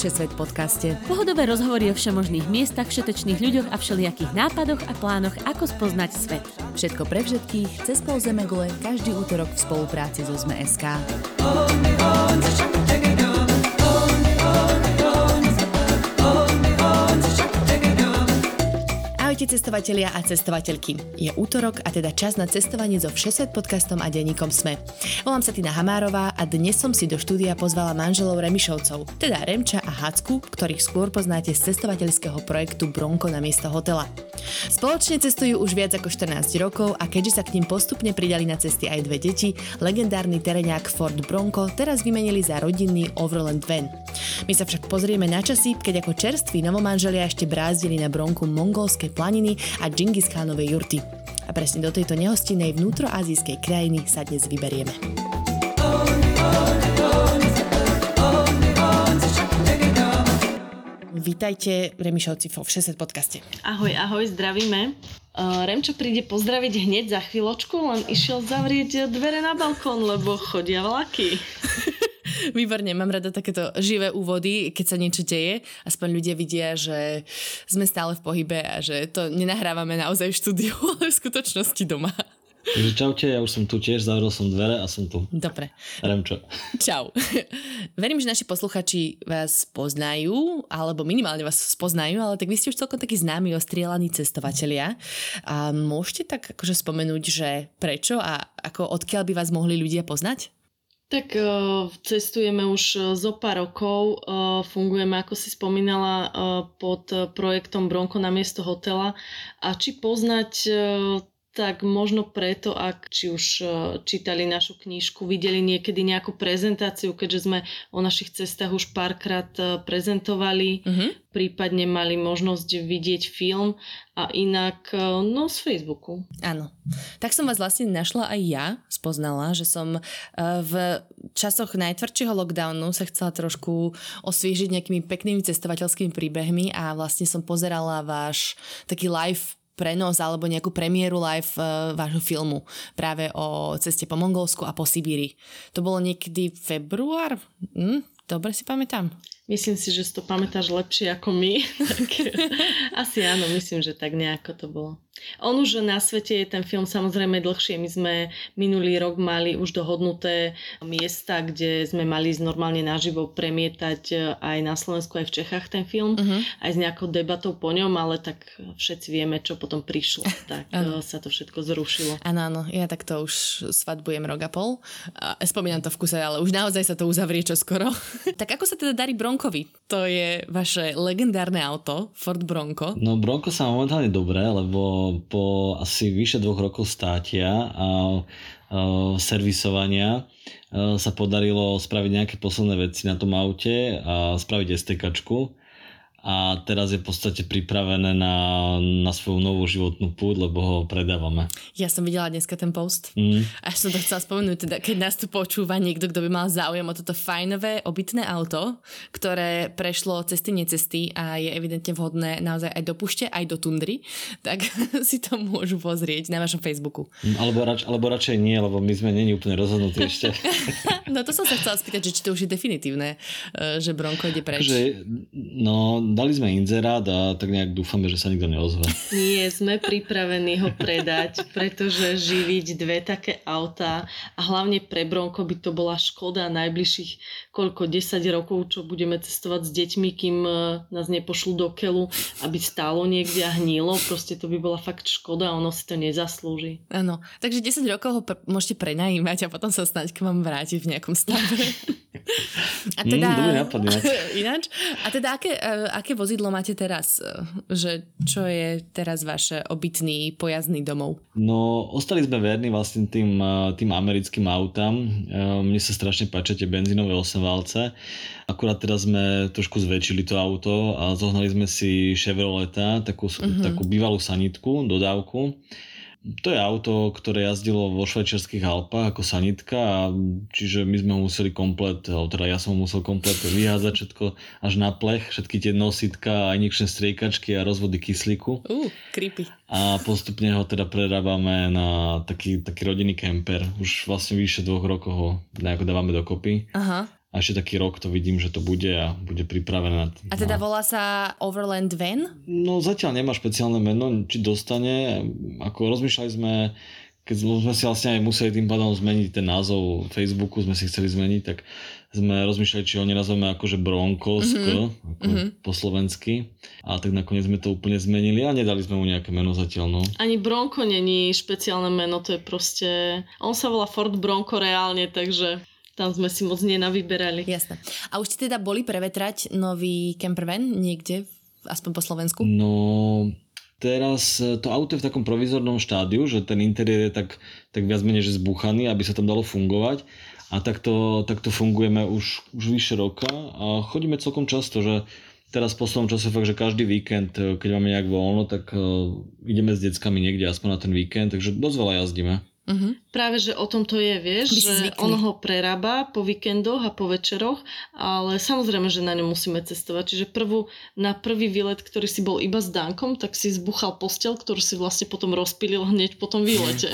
Všesvet podcaste. Pohodové rozhovory o všemožných miestach, všetečných ľuďoch a všelijakých nápadoch a plánoch, ako spoznať svet. Všetko pre všetkých, cez pol Zemegule, každý útorok v spolupráci so ZME.sk. Ahojte cestovatelia a cestovateľky. Je útorok a teda čas na cestovanie so Všesvet podcastom a denníkom Sme. Volám sa Tina Hamárová a dnes som si do štúdia pozvala manželov Remišovcov, teda Remča a Hacku, ktorých skôr poznáte z cestovateľského projektu Bronko na miesto hotela. Spoločne cestujú už viac ako 14 rokov a keďže sa k ním postupne pridali na cesty aj dve deti, legendárny tereňák Ford Bronco teraz vymenili za rodinný Overland van. My sa však pozrieme na časy, keď ako čerství novomanželia ešte brázdili na Bronku mongolské plány planiny a Džingis Khanovej jurty. A presne do tejto nehostinnej vnútroazijskej krajiny sa dnes vyberieme. Vítajte, Remišovci, vo Všeset podcaste. Ahoj, ahoj, zdravíme. Uh, Remčo príde pozdraviť hneď za chvíľočku, len išiel zavrieť dvere na balkón, lebo chodia vlaky. Výborne, mám rada takéto živé úvody, keď sa niečo deje. Aspoň ľudia vidia, že sme stále v pohybe a že to nenahrávame naozaj v štúdiu, ale v skutočnosti doma. Takže čaute, ja už som tu tiež, zavrel som dvere a som tu. Dobre. Remčo. Čau. Verím, že naši posluchači vás poznajú, alebo minimálne vás spoznajú, ale tak vy ste už celkom takí známi, ostrielaní cestovatelia. A môžete tak akože spomenúť, že prečo a ako odkiaľ by vás mohli ľudia poznať? Tak e, cestujeme už e, zo pár rokov, e, fungujeme, ako si spomínala, pod projektom Bronko na miesto hotela a či poznať tak možno preto, ak či už čítali našu knižku, videli niekedy nejakú prezentáciu, keďže sme o našich cestách už párkrát prezentovali, uh-huh. prípadne mali možnosť vidieť film a inak no z Facebooku. Áno. Tak som vás vlastne našla aj ja, spoznala, že som v časoch najtvrdšieho lockdownu sa chcela trošku osviežiť nejakými peknými cestovateľskými príbehmi a vlastne som pozerala váš taký live prenos alebo nejakú premiéru live uh, vášho filmu práve o ceste po Mongolsku a po Sibíri. To bolo niekedy február? Hm? Dobre si pamätám. Myslím si, že si to pamätáš lepšie ako my. Asi áno, myslím, že tak nejako to bolo. On už na svete je ten film samozrejme dlhšie. My sme minulý rok mali už dohodnuté miesta, kde sme mali normálne naživo premietať e, aj na Slovensku, aj v Čechách ten film. Uh-huh. Aj s nejakou debatou po ňom, ale tak všetci vieme, čo potom prišlo. Tak. E, sa to všetko zrušilo. Áno, áno. Ja takto už svadbujem rok a pol. Spomínam to v kuse, ale už naozaj sa to uzavrie čoskoro. tak ako sa teda darí Bronkovi? To je vaše legendárne auto, Ford Bronco. No Bronco sa momentálne dobré, lebo po asi vyše dvoch rokov státia a, servisovania sa podarilo spraviť nejaké posledné veci na tom aute a spraviť STKčku a teraz je v podstate pripravené na, na svoju novú životnú púd, lebo ho predávame. Ja som videla dneska ten post. Mm. Až som to chcela spomenúť, teda keď nás tu počúva niekto, kto by mal záujem o toto fajnové obytné auto, ktoré prešlo cesty, necesty a je evidentne vhodné naozaj aj do pušte, aj do tundry, tak si to môžu pozrieť na vašom Facebooku. Mm, alebo, rač, alebo radšej nie, lebo my sme není úplne rozhodnutí ešte. no to som sa chcela spýtať, že či to už je definitívne, eh, že Bronko ide preč. Že, no, dali sme inzerát a tak nejak dúfame, že sa nikto neozve. Nie, sme pripravení ho predať, pretože živiť dve také autá a hlavne pre Bronko by to bola škoda najbližších koľko, 10 rokov, čo budeme cestovať s deťmi, kým e, nás nepošlú do kelu, aby stálo niekde a hnilo. Proste to by bola fakt škoda a ono si to nezaslúži. Áno, takže 10 rokov ho pr- môžete prenajímať a potom sa snáď k vám vrátiť v nejakom stave. A teda, mm, nápad, ináč. A teda aké, uh, aké vozidlo máte teraz? Že čo je teraz vaše obytný pojazdný domov? No, ostali sme verní vlastne tým, tým americkým autám. Mne sa strašne páčia tie benzínové 8 valce. Akurát teraz sme trošku zväčšili to auto a zohnali sme si Chevroleta, takú, mm-hmm. takú bývalú sanitku, dodávku to je auto, ktoré jazdilo vo švajčiarských Alpách ako sanitka, a čiže my sme ho museli komplet, teda ja som ho musel komplet vyházať všetko až na plech, všetky tie nositka a injekčné striekačky a rozvody kyslíku. Uh, creepy. A postupne ho teda prerábame na taký, taký rodinný kemper. Už vlastne vyše dvoch rokov ho nejako dávame dokopy. Aha. A ešte taký rok to vidím, že to bude a bude pripravené. A teda volá sa Overland Van? No zatiaľ nemá špeciálne meno, či dostane. Ako rozmýšľali sme, keď sme si vlastne aj museli tým pádom zmeniť ten názov Facebooku, sme si chceli zmeniť, tak sme rozmýšľali, či ho nenazveme akože Bronkosk, mm-hmm. ako mm-hmm. po slovensky. A tak nakoniec sme to úplne zmenili a nedali sme mu nejaké meno zatiaľ. No. Ani Bronko není špeciálne meno, to je proste... On sa volá Ford Bronco reálne, takže tam sme si moc nenavyberali. Jasné. A už ste teda boli prevetrať nový campervan niekde, aspoň po Slovensku? No, teraz e, to auto je v takom provizornom štádiu, že ten interiér je tak, tak viac menej že zbuchaný, aby sa tam dalo fungovať. A takto, takto fungujeme už, už vyše roka a chodíme celkom často, že teraz v poslednom čase fakt, že každý víkend, e, keď máme nejak voľno, tak uh, ideme s deckami niekde aspoň na ten víkend, takže dosť veľa jazdíme. Uh-huh. Práve, že o tom to je, vieš, že on ho prerába po víkendoch a po večeroch, ale samozrejme, že na ňom musíme cestovať. Čiže prvú, na prvý výlet, ktorý si bol iba s Dankom, tak si zbuchal postel, ktorú si vlastne potom rozpilil hneď po tom výlete.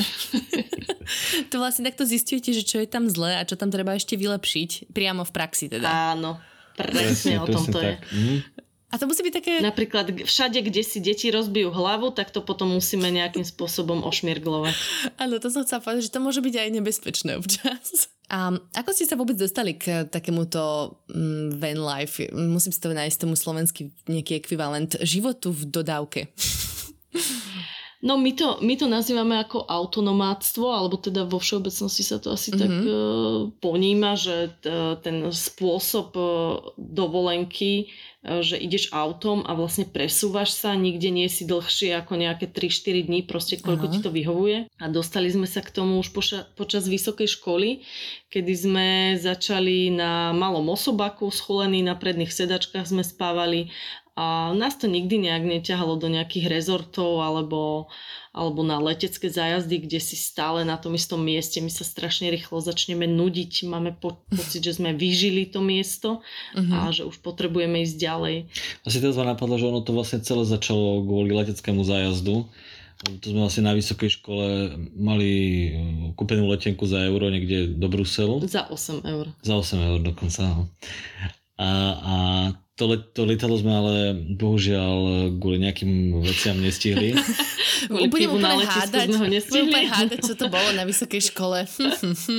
to vlastne takto zistujete, že čo je tam zlé a čo tam treba ešte vylepšiť, priamo v praxi teda. Áno, presne, presne o tom to je. Mm. A to musí byť také... Napríklad všade, kde si deti rozbijú hlavu, tak to potom musíme nejakým spôsobom ošmirglovať. Áno, to som chcela povedať, že to môže byť aj nebezpečné občas. A ako ste sa vôbec dostali k takémuto mm, van life? Musím si to nájsť tomu slovenský nejaký ekvivalent životu v dodávke. No my to, my to nazývame ako autonomátstvo, alebo teda vo všeobecnosti sa to asi mm-hmm. tak uh, poníma, že t- ten spôsob uh, dovolenky že ideš autom a vlastne presúvaš sa, nikde nie si dlhšie ako nejaké 3-4 dní, proste koľko uh-huh. ti to vyhovuje. A dostali sme sa k tomu už poša- počas vysokej školy, kedy sme začali na malom osobaku, schulení na predných sedačkách sme spávali a nás to nikdy nejak neťahalo do nejakých rezortov alebo, alebo na letecké zájazdy, kde si stále na tom istom mieste. My sa strašne rýchlo začneme nudiť. Máme po, pocit, že sme vyžili to miesto uh-huh. a že už potrebujeme ísť ďalej. Asi teraz ma napadlo, že ono to vlastne celé začalo kvôli leteckému zájazdu. To sme vlastne na vysokej škole mali eh, kúpenú letenku za euro niekde do Bruselu. Za 8 eur. Za 8 eur dokonca. No. A, a to, to lietadlo sme ale bohužiaľ kvôli nejakým veciam nestihli. Budem úplne hádať, sme ho nestihli. úplne hádať, čo to bolo na vysokej škole.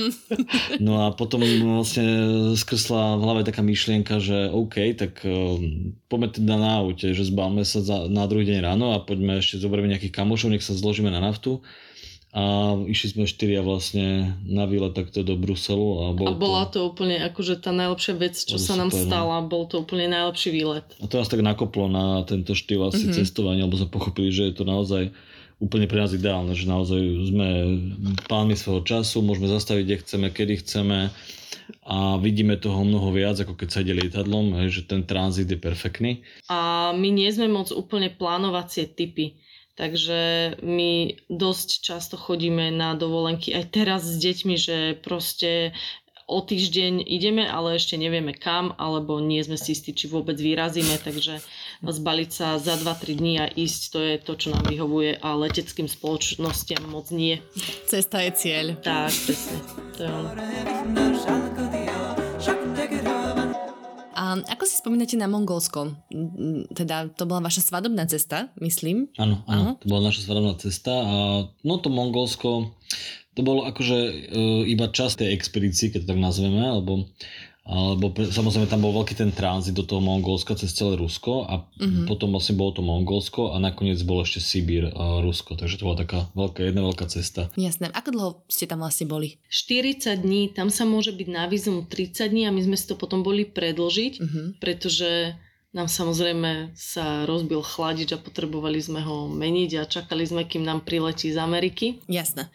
no a potom vlastne skrsla v hlave taká myšlienka, že OK, tak um, poďme teda na aute, že zbavme sa za, na druhý deň ráno a poďme ešte zoberieme nejakých kamošov, nech sa zložíme na naftu a išli sme štyria vlastne na výlet takto do Bruselu. A, bol a bola to... to úplne akože tá najlepšia vec, čo sa nám super, no. stala. Bol to úplne najlepší výlet. A to nás tak nakoplo na tento štýl asi mm-hmm. cestovania, lebo sme pochopili, že je to naozaj úplne pre nás ideálne, že naozaj sme pánmi svojho času, môžeme zastaviť, kde chceme, kedy chceme a vidíme toho mnoho viac, ako keď sa ide lietadlom, že ten tranzit je perfektný. A my nie sme moc úplne plánovacie typy Takže my dosť často chodíme na dovolenky aj teraz s deťmi, že proste o týždeň ideme, ale ešte nevieme kam, alebo nie sme si istí, či vôbec vyrazíme, takže zbaliť sa za 2-3 dní a ísť, to je to, čo nám vyhovuje a leteckým spoločnostiam moc nie. Cesta je cieľ. Tak, presne. To je ono. A ako si spomínate na Mongolsko? Teda to bola vaša svadobná cesta, myslím? Áno, áno, to bola naša svadobná cesta a no to Mongolsko, to bolo akože e, iba časť tej expedície, keď to tak nazveme, alebo alebo pre, samozrejme tam bol veľký ten tranzit do toho Mongolska cez celé Rusko a uh-huh. potom vlastne bolo to Mongolsko a nakoniec bol ešte Sibír a Rusko, takže to bola taká veľká, jedna veľká cesta. Jasné. Ako dlho ste tam vlastne boli? 40 dní, tam sa môže byť na vízum 30 dní a my sme si to potom boli predložiť, uh-huh. pretože nám samozrejme sa rozbil chladič a potrebovali sme ho meniť a čakali sme, kým nám priletí z Ameriky. Jasné.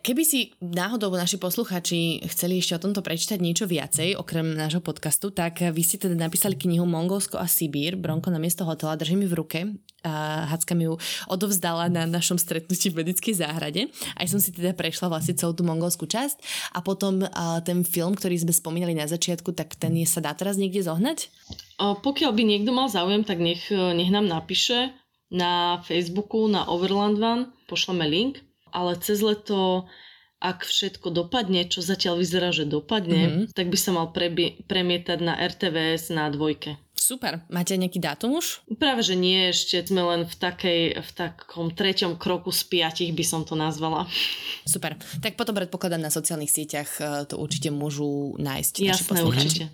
Keby si náhodou naši posluchači chceli ešte o tomto prečítať niečo viacej, okrem nášho podcastu, tak vy ste teda napísali knihu Mongolsko a Sibír, Bronko na miesto hotela, držím mi v ruke a Hacka mi ju odovzdala na našom stretnutí v medickej záhrade. Aj som si teda prešla vlastne celú tú mongolskú časť a potom a ten film, ktorý sme spomínali na začiatku, tak ten je sa dá teraz niekde zohnať? O, pokiaľ by niekto mal záujem, tak nech, nech nám napíše na Facebooku, na Overland One, pošleme link ale cez leto ak všetko dopadne, čo zatiaľ vyzerá, že dopadne, mm-hmm. tak by sa mal prebie- premietať na RTVS na dvojke. Super. Máte nejaký dátum už? Práve, že nie, ešte sme len v, takej, v takom treťom kroku z piatich by som to nazvala. Super. Tak potom predpokladám na sociálnych sieťach e, to určite môžu nájsť. Jasné, určite.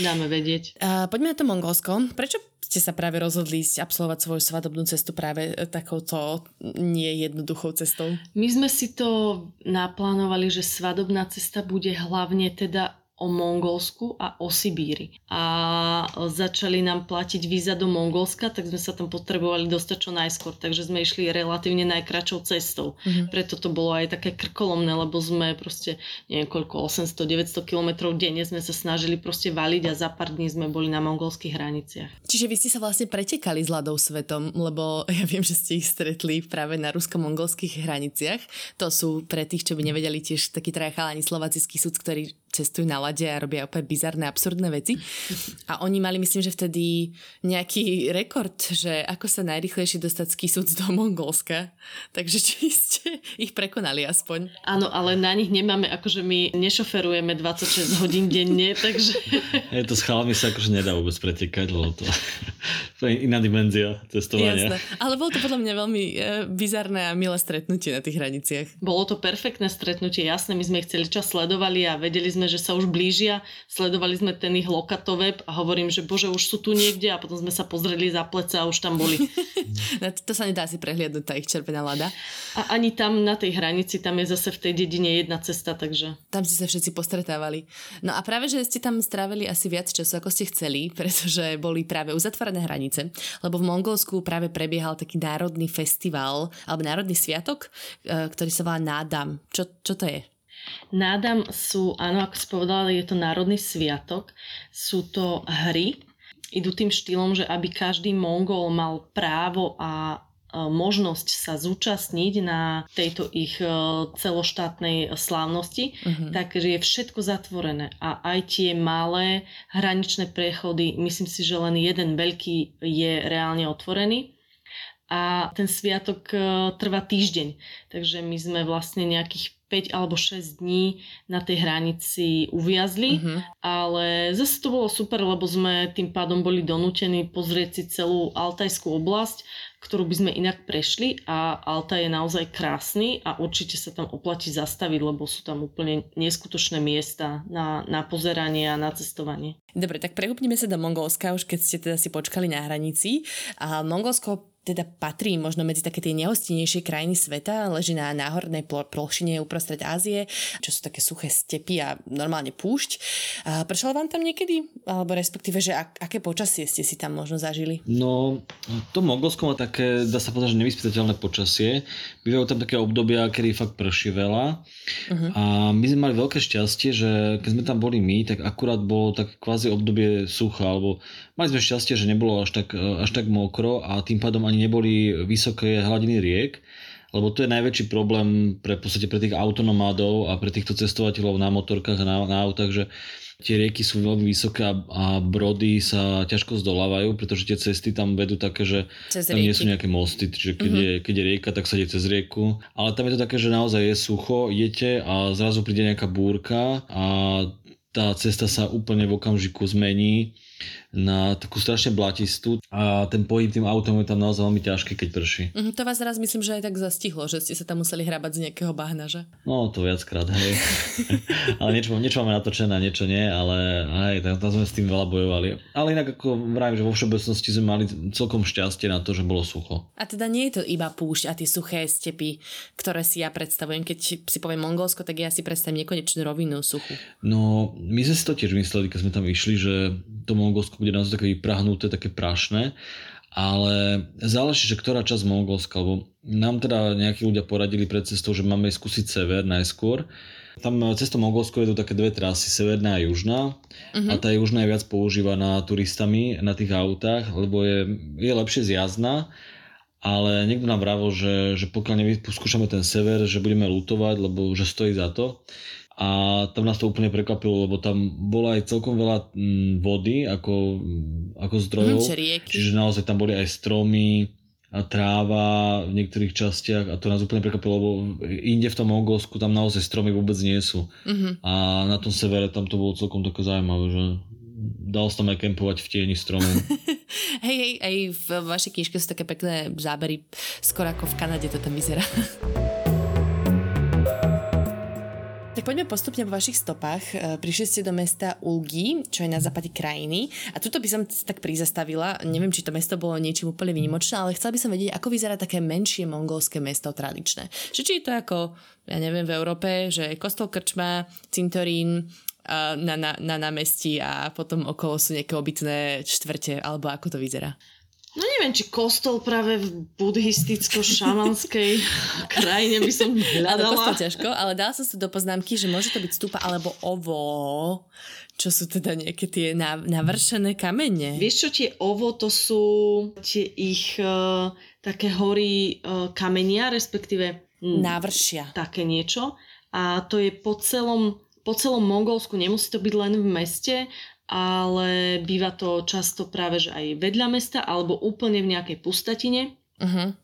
Dáme vedieť. Uh, poďme na to Mongolsko. Prečo ste sa práve rozhodli ísť absolvovať svoju svadobnú cestu práve e, takouto nie jednoduchou cestou? My sme si to naplánovali, že svadobná cesta bude hlavne teda o Mongolsku a o Sibíri. A začali nám platiť víza do Mongolska, tak sme sa tam potrebovali dostať čo najskôr. Takže sme išli relatívne najkračou cestou. Mm-hmm. Preto to bolo aj také krkolomné, lebo sme proste neviem koľko, 800-900 kilometrov denne sme sa snažili proste valiť a za pár dní sme boli na mongolských hraniciach. Čiže vy ste sa vlastne pretekali s ľadou svetom, lebo ja viem, že ste ich stretli práve na rusko-mongolských hraniciach. To sú pre tých, čo by nevedeli tiež takí traja chalani slovacický súd, ktorí cestujú na lade a robia úplne bizarné, absurdné veci. A oni mali, myslím, že vtedy nejaký rekord, že ako sa najrychlejšie dostať z Kisúc do Mongolska. Takže či ste ich prekonali aspoň. Áno, ale na nich nemáme, akože my nešoferujeme 26 hodín denne, takže... Je to s chalami sa akože nedá vôbec pretekať, lebo to, to je iná dimenzia cestovania. Jasné. Ale bolo to podľa mňa veľmi e, bizarné a milé stretnutie na tých hraniciach. Bolo to perfektné stretnutie, jasné, my sme ich celý čas sledovali a vedeli sme, sme, že sa už blížia, sledovali sme ten ich lokatoweb a hovorím, že bože, už sú tu niekde a potom sme sa pozreli za pleca a už tam boli. no, to sa nedá si prehliadnúť, tá ich červená lada. A ani tam na tej hranici, tam je zase v tej dedine jedna cesta, takže... Tam ste sa všetci postretávali. No a práve, že ste tam strávili asi viac času, ako ste chceli, pretože boli práve uzatvorené hranice, lebo v Mongolsku práve prebiehal taký národný festival, alebo národný sviatok, e, ktorý sa volá Nádam. Čo, čo to je? Nádam sú, áno, ako si povedala, je to národný sviatok. Sú to hry. Idú tým štýlom, že aby každý Mongol mal právo a e, možnosť sa zúčastniť na tejto ich e, celoštátnej slávnosti, uh-huh. takže je všetko zatvorené. A aj tie malé hraničné prechody, myslím si, že len jeden veľký je reálne otvorený. A ten sviatok e, trvá týždeň, takže my sme vlastne nejakých 5 alebo 6 dní na tej hranici uviazli, uh-huh. ale zase to bolo super, lebo sme tým pádom boli donútení pozrieť si celú Altajskú oblasť, ktorú by sme inak prešli a Altaj je naozaj krásny a určite sa tam oplatí zastaviť, lebo sú tam úplne neskutočné miesta na, na pozeranie a na cestovanie. Dobre, tak prehúpneme sa do Mongolska, už keď ste teda si počkali na hranici. A Mongolsko teda patrí možno medzi také tie nehostinnejšie krajiny sveta, leží na náhornej plošine uprostred Ázie, čo sú také suché stepy a normálne púšť. A pršalo vám tam niekedy? Alebo respektíve, že ak, aké počasie ste si tam možno zažili? No, to Mongolsko má také, dá sa povedať, že nevyspytateľné počasie. Bývajú tam také obdobia, kedy fakt prší veľa. Uh-huh. A my sme mali veľké šťastie, že keď sme tam boli my, tak akurát bolo tak kvázi obdobie sucha, alebo mali sme šťastie, že nebolo až tak, až tak mokro a tým pádom ani neboli vysoké hladiny riek, lebo to je najväčší problém pre, podstate pre tých autonomádov a pre týchto cestovateľov na motorkách a na, na autách, že tie rieky sú veľmi vysoké a, a brody sa ťažko zdolávajú, pretože tie cesty tam vedú také, že cez tam rieky. nie sú nejaké mosty, čiže keď, mm-hmm. je, keď je rieka, tak sa ide cez rieku. Ale tam je to také, že naozaj je sucho, idete a zrazu príde nejaká búrka a tá cesta sa úplne v okamžiku zmení na takú strašne blatistú a ten pohyb tým autom je tam naozaj veľmi ťažký, keď prší. Mm, to vás raz myslím, že aj tak zastihlo, že ste sa tam museli hrabať z nejakého bahna, že? No, to viackrát, hej. ale niečo, niečo máme natočené, niečo nie, ale hej, tam, tam sme s tým veľa bojovali. Ale inak ako vravím, že vo všeobecnosti sme mali celkom šťastie na to, že bolo sucho. A teda nie je to iba púšť a tie suché stepy, ktoré si ja predstavujem. Keď si poviem Mongolsko, tak ja si predstavím nekonečnú rovinu suchu. No, my sme si to tiež mysleli, keď sme tam išli, že to Mongolsko bude naozaj také vyprahnuté, také prašné, ale záleží, že ktorá časť Mongolska, lebo nám teda nejakí ľudia poradili pred cestou, že máme skúsiť sever najskôr. Tam cestou Mongolsko je to také dve trasy, severná a južná. Uh-huh. A tá južná je viac používaná turistami na tých autách, lebo je, je lepšie zjazdná. Ale niekto nám vravil, že, že pokiaľ nevyskúšame ten sever, že budeme lutovať, lebo že stojí za to a tam nás to úplne prekvapilo, lebo tam bola aj celkom veľa mm, vody ako, ako zdrojov, mm, čiže naozaj tam boli aj stromy, tráva v niektorých častiach a to nás úplne prekvapilo, lebo inde v tom Mongolsku tam naozaj stromy vôbec nie sú. Uh-huh. A na tom severe tam to bolo celkom také zaujímavé, že dal tam aj kempovať v tieni stromu. hej, hej, aj v vašej knižke sú také pekné zábery, skoro ako v Kanade to tam vyzerá. Poďme postupne po vašich stopách. E, prišli ste do mesta Ulgi, čo je na západe krajiny. A tuto by som tak prizastavila. Neviem, či to mesto bolo niečím úplne výnimočné, ale chcela by som vedieť, ako vyzerá také menšie mongolské mesto tradičné. Že či je to ako, ja neviem, v Európe, že kostol krčma, cintorín, e, na, na, na námestí a potom okolo sú nejaké obytné štvrte, alebo ako to vyzerá? No neviem, či kostol práve v buddhisticko-šamanskej krajine by som hľadala. Ale kostol ťažko, ale dala som si do poznámky, že môže to byť stupa alebo ovo, čo sú teda nejaké tie navršené kamene. Vieš čo, tie ovo, to sú tie ich uh, také hory uh, kamenia, respektíve... Hm, Návršia. Také niečo. A to je po celom po celom Mongolsku, nemusí to byť len v meste, ale býva to často práve že aj vedľa mesta alebo úplne v nejakej pustatine. Uh-huh.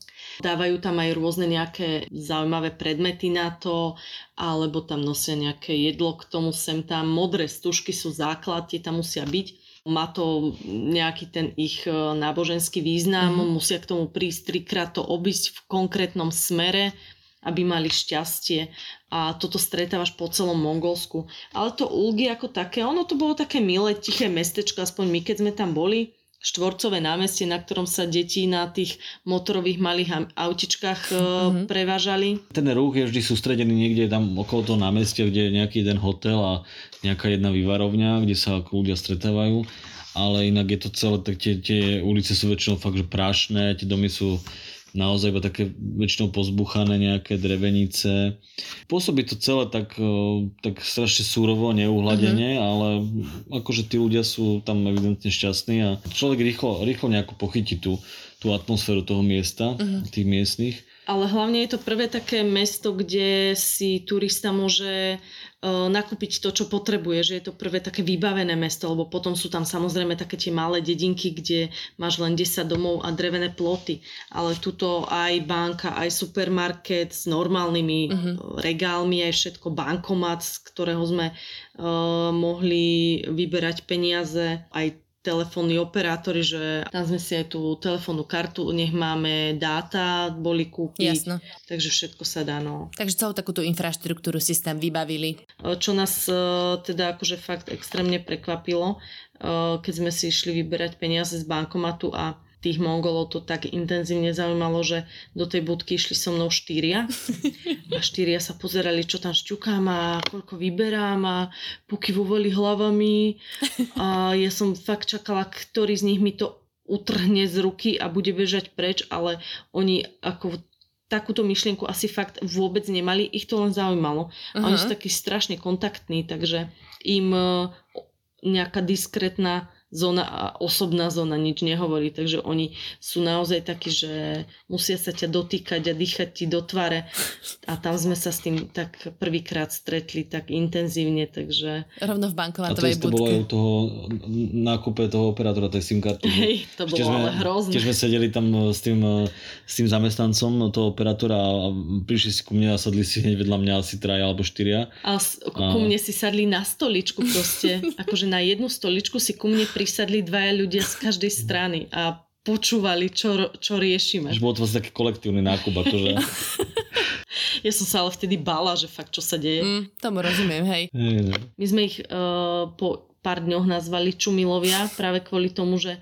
Dávajú tam aj rôzne nejaké zaujímavé predmety na to, alebo tam nosia nejaké jedlo k tomu sem tam. Modré stužky sú základ, tie tam musia byť. Má to nejaký ten ich e, náboženský význam, uh-huh. musia k tomu prísť trikrát to obísť v konkrétnom smere aby mali šťastie a toto stretávaš po celom Mongolsku. Ale to Ulgi ako také, ono to bolo také milé, tiché mestečko, aspoň my keď sme tam boli, štvorcové námestie, na ktorom sa deti na tých motorových malých autičkách mm-hmm. prevážali. Ten ruch je vždy sústredený niekde tam okolo toho námestia, kde je nejaký jeden hotel a nejaká jedna vývarovňa, kde sa ľudia stretávajú. Ale inak je to celé, tak tie, tie ulice sú väčšinou fakt, že prášne, tie domy sú naozaj iba také väčšinou pozbuchané nejaké drevenice. Pôsobí to celé tak, tak strašne súrovo, neuhladene, mm-hmm. ale akože tí ľudia sú tam evidentne šťastní a človek rýchlo, rýchlo nejako pochytí tú, tú atmosféru toho miesta, mm-hmm. tých miestnych. Ale hlavne je to prvé také mesto, kde si turista môže nakúpiť to, čo potrebuje, že je to prvé také vybavené mesto, lebo potom sú tam samozrejme také tie malé dedinky, kde máš len 10 domov a drevené ploty. Ale tuto aj banka, aj supermarket s normálnymi uh-huh. regálmi, aj všetko bankomat, z ktorého sme uh, mohli vyberať peniaze, aj telefónni operátori, že tam sme si aj tú telefónnu kartu, nech máme dáta, boli kúpiť. Jasno. Takže všetko sa dá, no. Takže celú takúto infraštruktúru si tam vybavili. Čo nás e, teda akože fakt extrémne prekvapilo, e, keď sme si išli vyberať peniaze z bankomatu a tých Mongolov to tak intenzívne zaujímalo, že do tej budky išli so mnou štyria a štyria sa pozerali, čo tam šťukám a koľko vyberám a pokyvovali hlavami a ja som fakt čakala, ktorý z nich mi to utrhne z ruky a bude bežať preč, ale oni ako takúto myšlienku asi fakt vôbec nemali, ich to len zaujímalo. Uh-huh. A oni sú takí strašne kontaktní, takže im e, nejaká diskrétna zóna a osobná zóna nič nehovorí, takže oni sú naozaj takí, že musia sa ťa dotýkať a dýchať ti do tvare a tam sme sa s tým tak prvýkrát stretli tak intenzívne, takže... Rovno v bankomatovej budke. A to bolo aj u toho nákupe toho operátora tej SIM karty. Hej, to bolo sme, ale hrozné. Tiež sme sedeli tam s tým, s tým zamestnancom toho operátora a prišli si ku mne a sadli si hneď vedľa mňa asi traja alebo štyria. A, a ku mne si sadli na stoličku proste, akože na jednu stoličku si ku mne prisadli dvaja ľudia z každej strany a počúvali, čo, čo riešime. Že bol to vlastne taký kolektívny nákup, akože. ja som sa ale vtedy bála, že fakt čo sa deje. Mm, tomu rozumiem, hej. My sme ich uh, po pár dňoch nazvali čumilovia práve kvôli tomu, že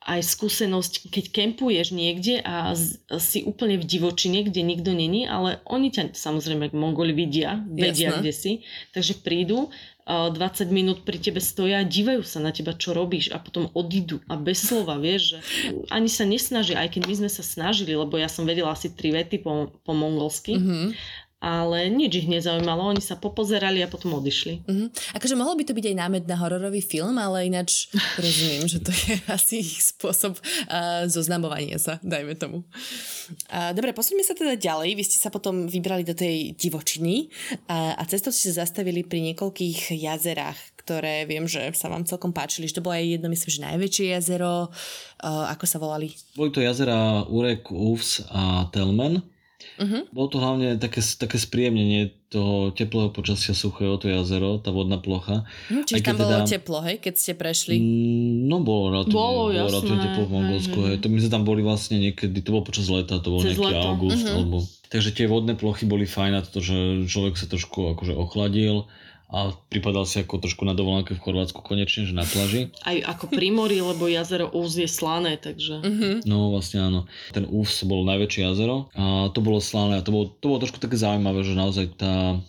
aj skúsenosť, keď kempuješ niekde a si úplne v divočine, kde nikto není, ale oni ťa samozrejme Mongoli vidia, vedia, Jasne. kde si, takže prídu 20 minút pri tebe stoja, dívajú sa na teba, čo robíš a potom odídu. A bez slova, vieš, že ani sa nesnaží, aj keď my sme sa snažili, lebo ja som vedela asi tri vety po, po mongolsky, mm-hmm ale nič ich nezaujímalo, oni sa popozerali a potom odišli. Mm-hmm. Akože mohol by to byť aj námed na hororový film, ale ináč rozumiem, že to je asi ich spôsob uh, zoznamovania sa, dajme tomu. Uh, dobre, posuňme sa teda ďalej. Vy ste sa potom vybrali do tej divočiny uh, a cestou ste sa zastavili pri niekoľkých jazerách, ktoré viem, že sa vám celkom páčili, že to bolo aj jedno, myslím, že najväčšie jazero, uh, ako sa volali? Boli to jazera Urek, Uvs a Telmen. Uh-huh. Bolo to hlavne také, také spríjemnenie toho teplého počasia suchého, to jazero, tá vodná plocha. Hm, čiže tam bolo teda, teplo, hej, keď ste prešli? Mm, no bolo relatívne, bolo, bolo relatívne teplo v Mongolsku, hej. To my sme tam boli vlastne niekedy, to bolo počas leta, to bol Cez nejaký leto. august, uh-huh. alebo... Takže tie vodné plochy boli fajn na to, že človek sa trošku akože ochladil a pripadal si ako trošku na dovolenke v Chorvátsku konečne, že na pláži. Aj ako pri mori, lebo jazero Ús je slané, takže... Uh-huh. No vlastne áno. Ten Ús bol najväčšie jazero a to bolo slané a to bolo, to bolo trošku také zaujímavé, že naozaj tá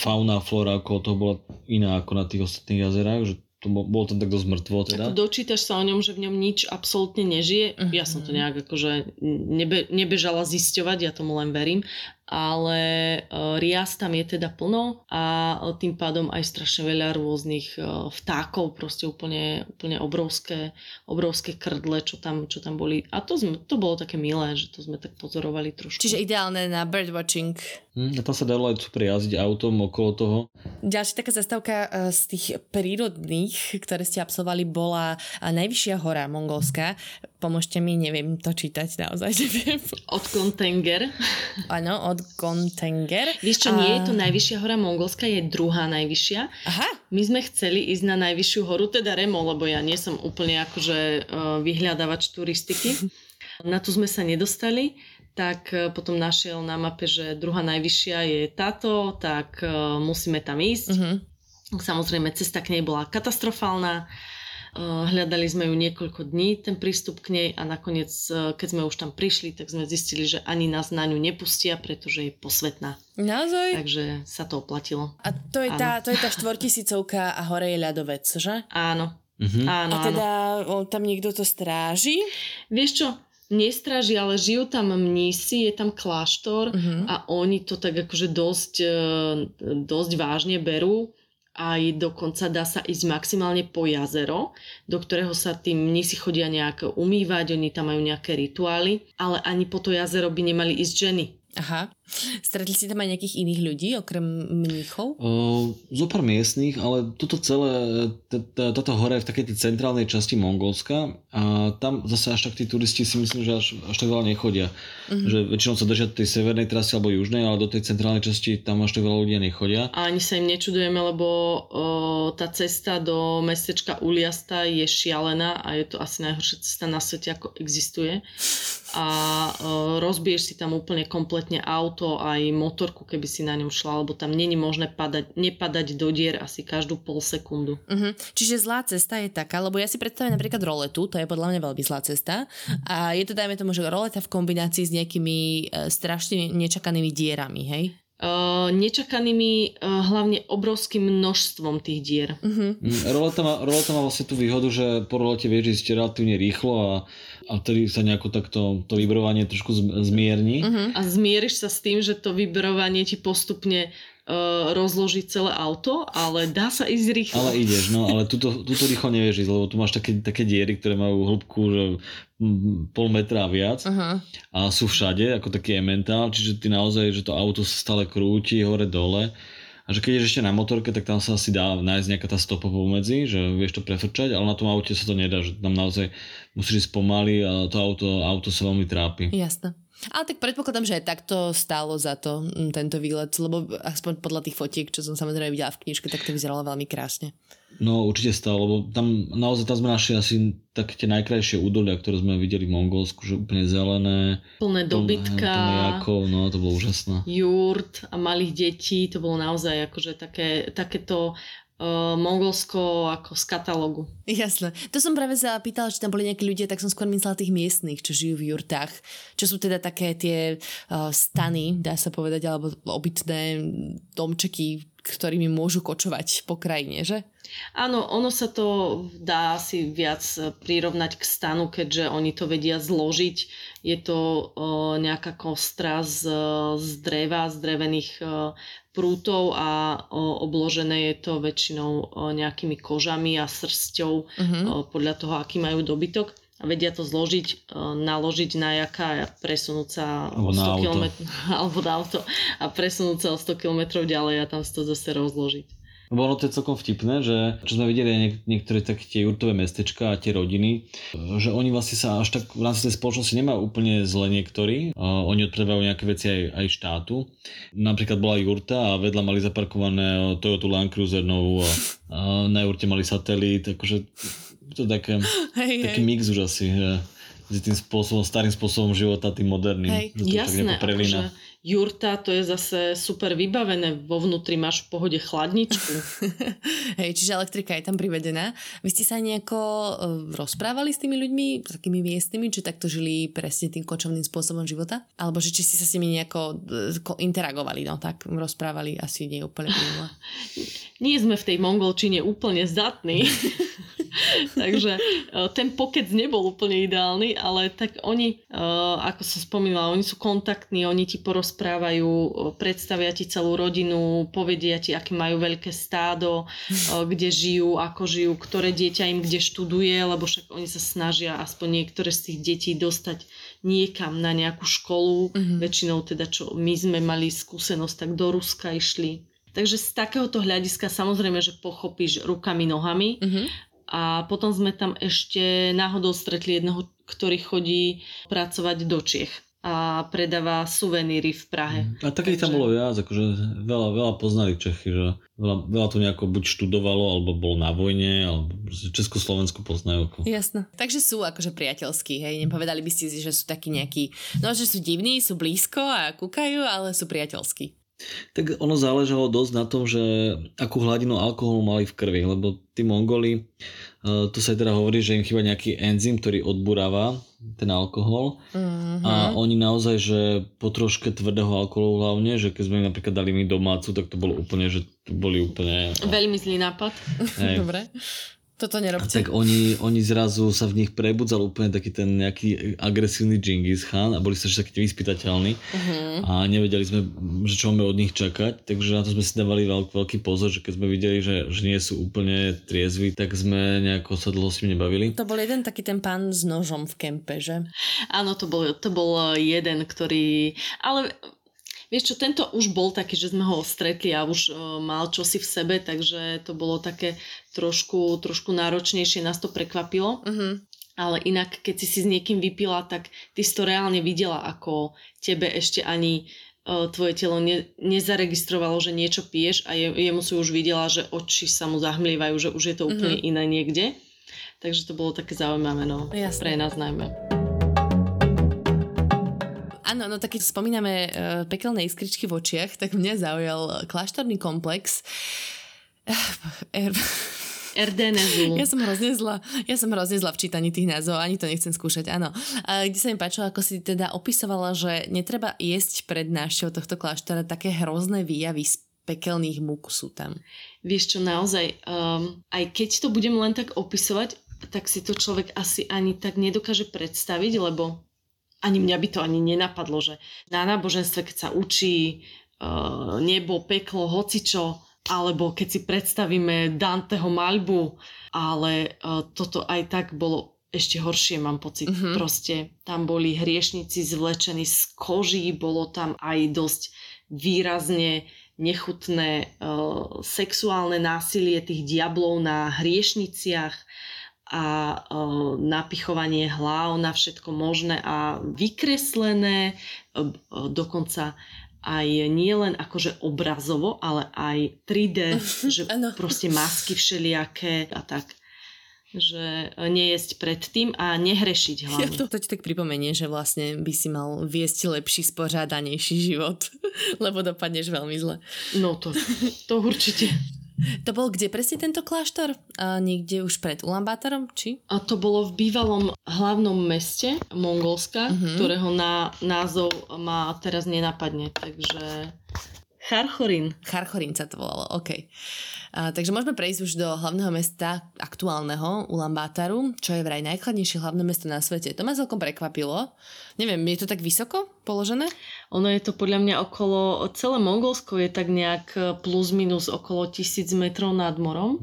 fauna a flora okolo toho bola iná ako na tých ostatných jazerách, že to bol, bolo tam tak dosť mŕtvo teda. Ako dočítaš sa o ňom, že v ňom nič absolútne nežije. Uh-huh. Ja som to nejak akože nebe, nebežala zisťovať, ja tomu len verím, ale uh, rias tam je teda plno a tým pádom aj strašne veľa rôznych uh, vtákov, proste úplne, úplne obrovské, obrovské krdle, čo tam, čo tam boli. A to, sme, to bolo také milé, že to sme tak pozorovali trošku. Čiže ideálne na birdwatching. Hm, a tam sa dalo aj super jazdiť autom okolo toho. Ďalšia taká zastávka z tých prírodných, ktoré ste absolvovali, bola najvyššia hora mongolská. Pomôžte mi, neviem to čítať naozaj, neviem. Od Kontenger. Áno, od Kontenger. Vieš čo, a... nie je to najvyššia hora mongolská, je druhá najvyššia. Aha. My sme chceli ísť na najvyššiu horu, teda Remo, lebo ja nie som úplne akože uh, vyhľadávač turistiky. Na tu sme sa nedostali, tak uh, potom našiel na mape, že druhá najvyššia je táto, tak uh, musíme tam ísť. Uh-huh. Samozrejme, cesta k nej bola katastrofálna hľadali sme ju niekoľko dní, ten prístup k nej a nakoniec, eh, keď sme už tam prišli, tak sme zistili, že ani nás na ňu nepustia, pretože je posvetná. Naozaj? Takže sa to oplatilo. A to je, tá, to je tá štvortisícovka a hore je ľadovec, že? Áno. Mhm. áno a teda áno. tam niekto to stráži? Vieš čo, nestráži, ale žijú tam mnísi, je tam kláštor uh-huh. a oni to tak akože dosť, eh, dosť vážne berú aj dokonca dá sa ísť maximálne po jazero, do ktorého sa tým mnisi chodia nejak umývať, oni tam majú nejaké rituály, ale ani po to jazero by nemali ísť ženy. Aha. Stretli si tam aj nejakých iných ľudí, okrem mníchov? Uh, zo pár miestných, ale toto celé, táto hora je v takej tej centrálnej časti Mongolska a tam zase až tak tí turisti si myslím, že až, až tak veľa nechodia. Uh-huh. Že väčšinou sa držia tej severnej trasy alebo južnej, ale do tej centrálnej časti tam až tak veľa ľudia nechodia. A ani sa im nečudujeme, lebo o, tá cesta do mestečka Uliasta je šialená a je to asi najhoršia cesta na svete, ako existuje. A o, rozbiješ si tam úplne kompletne auto, aj motorku, keby si na ňom šla, lebo tam není možné padať, nepadať do dier asi každú pol sekundu. Uh-huh. Čiže zlá cesta je taká, lebo ja si predstavím napríklad roletu, to je podľa mňa veľmi zlá cesta. A je to dajme tomu, že roleta v kombinácii s nejakými uh, strašne nečakanými dierami, hej? Uh, nečakanými uh, hlavne obrovským množstvom tých dier. Uh-huh. Roleta, má, roleta má vlastne tú výhodu, že po rolete vieš ísť relatívne rýchlo a a vtedy sa nejako takto to vibrovanie trošku zmierni. Uh-huh. A zmieriš sa s tým, že to vibrovanie ti postupne uh, rozloží celé auto, ale dá sa ísť rýchlo. Ale ideš, no, ale tuto, tuto rýchlo nevieš ísť, lebo tu máš také, také diery, ktoré majú hĺbku, že pol metra a viac uh-huh. a sú všade, ako taký ementál, čiže ty naozaj, že to auto sa stále krúti hore dole a že keď ješ ešte na motorke, tak tam sa asi dá nájsť nejaká tá stopa pomedzi, že vieš to prefrčať, ale na tom aute sa to nedá, že tam naozaj musíš ísť pomaly a to auto, auto sa veľmi trápi. Jasné. Ale tak predpokladám, že aj takto stálo za to tento výlet, lebo aspoň podľa tých fotiek, čo som samozrejme videla v knižke, tak to vyzeralo veľmi krásne. No určite stalo, lebo tam naozaj tam sme našli asi také tie najkrajšie údolia, ktoré sme videli v Mongolsku, že úplne zelené. Plné dobytka. Plné jakov, no to bolo úžasné. Jurt a malých detí, to bolo naozaj akože také, takéto uh, Mongolsko ako z katalógu. Jasné. To som práve sa pýtala, či tam boli nejakí ľudia, tak som skôr myslela tých miestnych, čo žijú v jurtách. Čo sú teda také tie uh, stany, dá sa povedať, alebo obytné domčeky, ktorými môžu kočovať po krajine, že? Áno, ono sa to dá si viac prirovnať k stanu, keďže oni to vedia zložiť. Je to o, nejaká kostra z, z dreva, z drevených o, prútov a o, obložené je to väčšinou o, nejakými kožami a srsťou uh-huh. o, podľa toho, aký majú dobytok a vedia to zložiť, naložiť na jaká a presunúť sa alebo o 100 km alebo na auto a presunúť sa o 100 km ďalej a tam si to zase rozložiť. Ono to celkom vtipné, že čo sme videli niek- niektoré také tie jurtové mestečka a tie rodiny, že oni vlastne sa až tak v rámci tej spoločnosti nemajú úplne zle niektorí. Uh, oni odpredávajú nejaké veci aj, aj štátu. Napríklad bola jurta a vedľa mali zaparkované Toyota Land Cruiser novú a, a na jurte mali satelit, akože to také, Hej, taký hej. mix už asi, že tým spôsobom, starým spôsobom života, tým moderným. Hej. že to tak Jasné, prelína. akože jurta to je zase super vybavené, vo vnútri máš v pohode chladničku. Hej, čiže elektrika je tam privedená. Vy ste sa nejako uh, rozprávali s tými ľuďmi, s takými miestnymi, či takto žili presne tým kočovným spôsobom života? Alebo že či ste sa s nimi nejako ko- interagovali, no tak rozprávali asi nie úplne plynule. Nie sme v tej mongolčine úplne zdatní. Takže e, ten pokec nebol úplne ideálny, ale tak oni, e, ako som spomínala, oni sú kontaktní, oni ti porozprávajú, e, predstavia ti celú rodinu, povedia ti, aké majú veľké stádo, kde žijú, ako žijú, ktoré dieťa im kde študuje, lebo však oni sa snažia aspoň niektoré z tých detí dostať niekam na nejakú školu. Mhm. Väčšinou teda, čo my sme mali skúsenosť, tak do Ruska išli. Takže z takéhoto hľadiska samozrejme, že pochopíš rukami, nohami, Mhm. A potom sme tam ešte náhodou stretli jedného, ktorý chodí pracovať do Čiech a predáva suveníry v Prahe. A takých tam bolo viac, akože veľa, veľa poznali Čechy, že veľa, veľa to nejako buď študovalo, alebo bolo na vojne, alebo Československo poznajú. Ako. Jasno. Takže sú akože priateľskí, hej? Nepovedali by ste si, že sú takí nejakí, no že sú divní, sú blízko a kúkajú, ale sú priateľskí. Tak ono záležalo dosť na tom, že akú hladinu alkoholu mali v krvi, lebo tí Mongoli, uh, tu sa teda hovorí, že im chýba nejaký enzym, ktorý odburáva ten alkohol Mhm. a oni naozaj, že po troške tvrdého alkoholu hlavne, že keď sme im napríklad dali my domácu, tak to bolo úplne, že to boli úplne... Veľmi zlý nápad. Dobre. Toto A nerobte. tak oni, oni zrazu sa v nich prebudzal úplne taký ten nejaký agresívny Genghis Khan a boli sa takí vyspytateľní Mhm. a nevedeli sme, že čo máme od nich čakať, takže na to sme si dávali veľk, veľký pozor, že keď sme videli, že, že nie sú úplne triezvi, tak sme nejako sa dlho s nimi nebavili. To bol jeden taký ten pán s nožom v kempe, že? Áno, to bol, to bol jeden, ktorý... Ale vieš čo, tento už bol taký, že sme ho stretli a už uh, mal čosi v sebe, takže to bolo také trošku, trošku náročnejšie, nás to prekvapilo. Mhm. Ale inak, keď si si s niekým vypila, tak ty si to reálne videla, ako tebe ešte ani uh, tvoje telo ne, nezaregistrovalo, že niečo piješ a je, jemu si už videla, že oči sa mu zahmlievajú, že už je to úplne Mhm. iné niekde. Takže to bolo také zaujímavé, no. Jasné. Pre nás najmä. Áno, no tak keď spomíname uh, pekelné iskričky v očiach, tak mňa zaujal kláštorný komplex. Er, Erdenezu. ja som hrozne zla. Ja som hrozne zla v čítaní tých názov, ani to nechcem skúšať, áno. A kde sa mi páčilo, ako si teda opisovala, že netreba jesť pred návštevou tohto kláštora, také hrozné výjavy z pekelných múk sú tam. Vieš čo, naozaj, um, aj keď to budem len tak opisovať, tak si to človek asi ani tak nedokáže predstaviť, lebo ani mňa by to ani nenapadlo, že na náboženstve, keď sa učí uh, nebo, peklo, hocičo, alebo keď si predstavíme Danteho maľbu, ale uh, toto aj tak bolo ešte horšie, mám pocit. Mhm. Mm-hmm. Proste tam boli hriešnici zvlečení z koží, bolo tam aj dosť výrazne nechutné uh, sexuálne násilie tých diablov na hriešnicích a uh, napichovanie hlav na všetko možné a vykreslené, uh, uh, dokonca aj nie len akože obrazovo, ale aj 3D, že Áno. proste masky všelijaké a tak. Že nejesť predtým a nehrešiť Ja hlavne. to, to ti tak pripomenie, že vlastne by si mal viesť lepší, spořádanejší život, lebo dopadneš veľmi zle. No to, to určite. To bol kde presne tento kláštor? A niekde už pred Ulambátorom, či? A to bolo v bývalom hlavnom meste Mongolska, Mhm. ktorého na, názov ma teraz nenapadne. Takže Charchorin. Charchorín sa to volalo, OK. A, takže môžeme prejsť už do hlavného mesta aktuálneho, Ulambátaru, čo je vraj najchladnejšie hlavné mesto na svete. To ma celkom prekvapilo. Neviem, je to tak vysoko položené? Ono je to podľa mňa okolo, celé Mongolsko je tak nejak plus minus okolo tisíc metrov nad morom.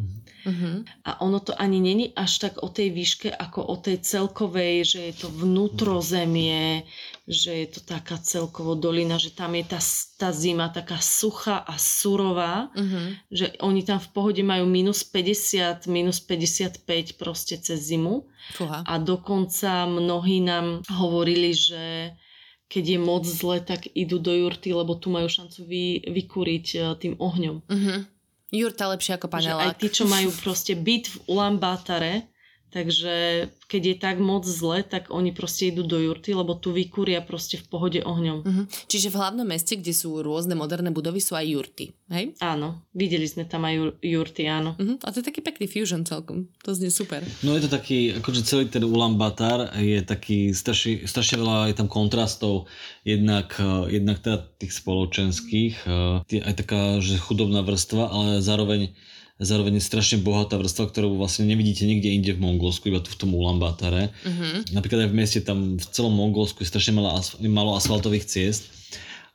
Uh-huh. A ono to ani není až tak o tej výške, ako o tej celkovej, že je to vnútrozemie, že je to taká celkovo dolina, že tam je tá, tá zima taká suchá a surová, Uh-huh. že oni tam v pohode majú minus 50, minus 55 proste cez zimu. Fúha. A dokonca mnohí nám hovorili, že keď je moc zle, tak idú do jurty, lebo tu majú šancu vy, vykúriť e, tým ohňom. Uh-huh. Jurta lepšie ako Že aj panelák. tí, čo majú proste byt v Ulambátare, takže keď je tak moc zle, tak oni proste idú do jurty, lebo tu vykúria proste v pohode ohňom. Uh-huh. Čiže v hlavnom meste, kde sú rôzne moderné budovy, sú aj jurty. Hej? Áno, videli sme tam aj jur- jurty, áno. Uh-huh. A to je taký pekný fusion celkom. To znie super. No je to taký, akože celý ten Ulaanbaatar je taký, strašne, strašne veľa je tam kontrastov, jednak, eh, jednak teda tých spoločenských, eh, aj taká, že chudobná vrstva, ale zároveň, zároveň je strašne bohatá vrstva, ktorú vlastne nevidíte nikde inde v Mongolsku, iba tu v tom Ulaanbaatare. Uh-huh. Napríklad aj v meste, tam v celom Mongolsku je strašne malo, asf- malo asfaltových ciest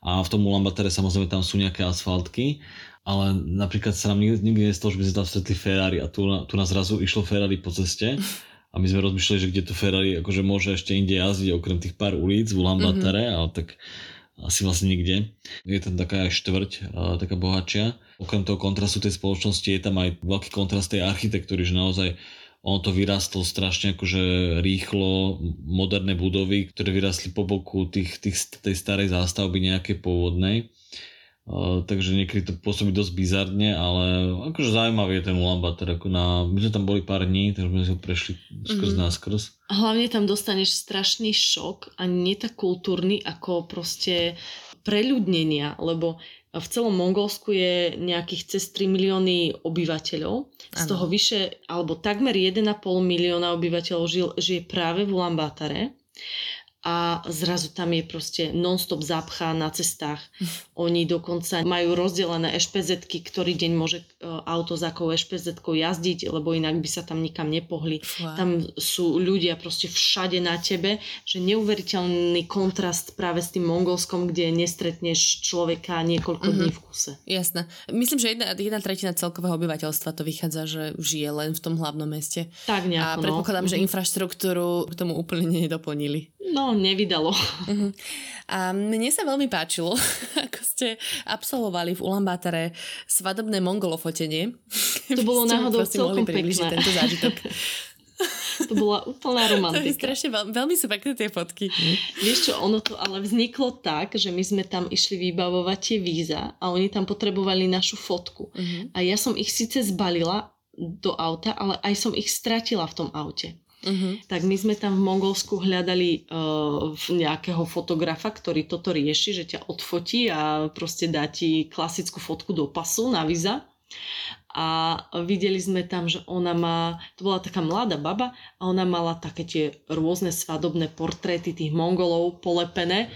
a v tom Ulaanbaatare samozrejme tam sú nejaké asfaltky, ale napríklad sa nám nikdy, nikdy nestalo, že by sme tam stretli Ferrari a tu, na- tu nás zrazu išlo Ferrari po ceste a my sme rozmýšľali, že kde to Ferrari akože môže ešte inde jazdiť okrem tých pár ulic v Ulaanbaatare, ale tak asi vlastne nikde. Je tam taká aj štvrť, taká bohatšia. Okrem toho kontrastu tej spoločnosti je tam aj veľký kontrast tej architektúry, že naozaj ono to vyrastlo strašne akože rýchlo, moderné budovy, ktoré vyrastli po boku tých, tých, tej starej zástavby nejakej pôvodnej. Uh, takže niekedy to pôsobí dosť bizarne, ale akože zaujímavý je ten Ulaanbaatar. Ako na, my sme tam boli pár dní, takže sme si ho prešli skrz Mhm. mm-hmm. náskrz. Hlavne tam dostaneš strašný šok a nie tak kultúrny ako proste preľudnenia, lebo v celom Mongolsku je nejakých cez 3 milióny obyvateľov. Z Áno. toho vyše, alebo takmer 1,5 milióna obyvateľov žil, žije práve v Ulaanbátare a zrazu tam je proste non-stop zápcha na cestách. Oni dokonca majú rozdelené ešpezetky, ktorý deň môže e, auto za akou ešpezetkou jazdiť, lebo inak by sa tam nikam nepohli. Fúha. Tam sú ľudia proste všade na tebe, že neuveriteľný kontrast práve s tým Mongolskom, kde nestretneš človeka niekoľko Mhm. dní v kuse. Jasné. Myslím, že jedna, jedna tretina celkového obyvateľstva to vychádza, že žije len v tom hlavnom meste. Tak A nejako, predpokladám, no. že infraštruktúru k tomu úplne nedoplnili. No, nevydalo. Uh-huh. A mne sa veľmi páčilo, ako ste absolvovali v Ulaanbátare svadobné mongolofotenie. To bolo náhodou celkom pekné. tento zážitok. To bola úplná To je romantika. strašne veľ, veľmi sú pekné tie fotky. Vieš čo, ono to ale vzniklo tak, že my sme tam išli vybavovať tie víza a oni tam potrebovali našu fotku. Uh-huh. A ja som ich síce zbalila do auta, ale aj som ich stratila v tom aute. Uh-huh. Tak my sme tam v Mongolsku hľadali uh, nejakého fotografa, ktorý toto rieši, že ťa odfotí a proste dá ti klasickú fotku do pasu na víza. A videli sme tam, že ona má, to bola taká mladá baba a ona mala také tie rôzne svadobné portréty tých Mongolov polepené.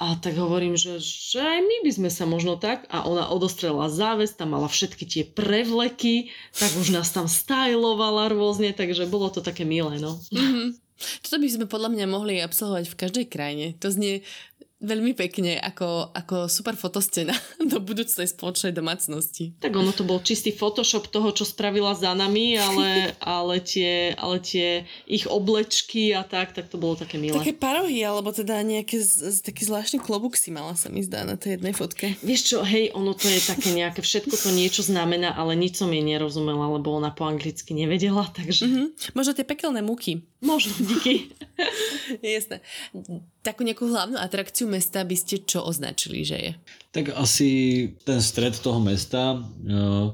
A tak hovorím, že, že aj my by sme sa možno tak. A ona odostrela záves, tam mala všetky tie prevleky, tak už nás tam stylovala rôzne, takže bolo to také milé, no. Mhm. Toto by sme podľa mňa mohli absolvovať v každej krajine. To znie veľmi pekne ako, ako super fotoscena do budúcej spoločnej domácnosti. Tak ono to bol čistý Photoshop toho, čo spravila za nami, ale, ale, tie, ale tie ich oblečky a tak, tak to bolo také milé. Také parohy, alebo teda nejaké z, z, taký zvláštny klobúk si mala sa mi zdá na tej jednej fotke. Vieš čo, hej, ono to je také nejaké, všetko to niečo znamená, ale nič som jej nerozumela, lebo ona po anglicky nevedela, takže Mhm. Možno tie pekelné múky. možno díky. Jasné. Takú nejakú hlavnú atrakciu mesta by ste čo označili, že je? Tak asi ten stred toho mesta, eh,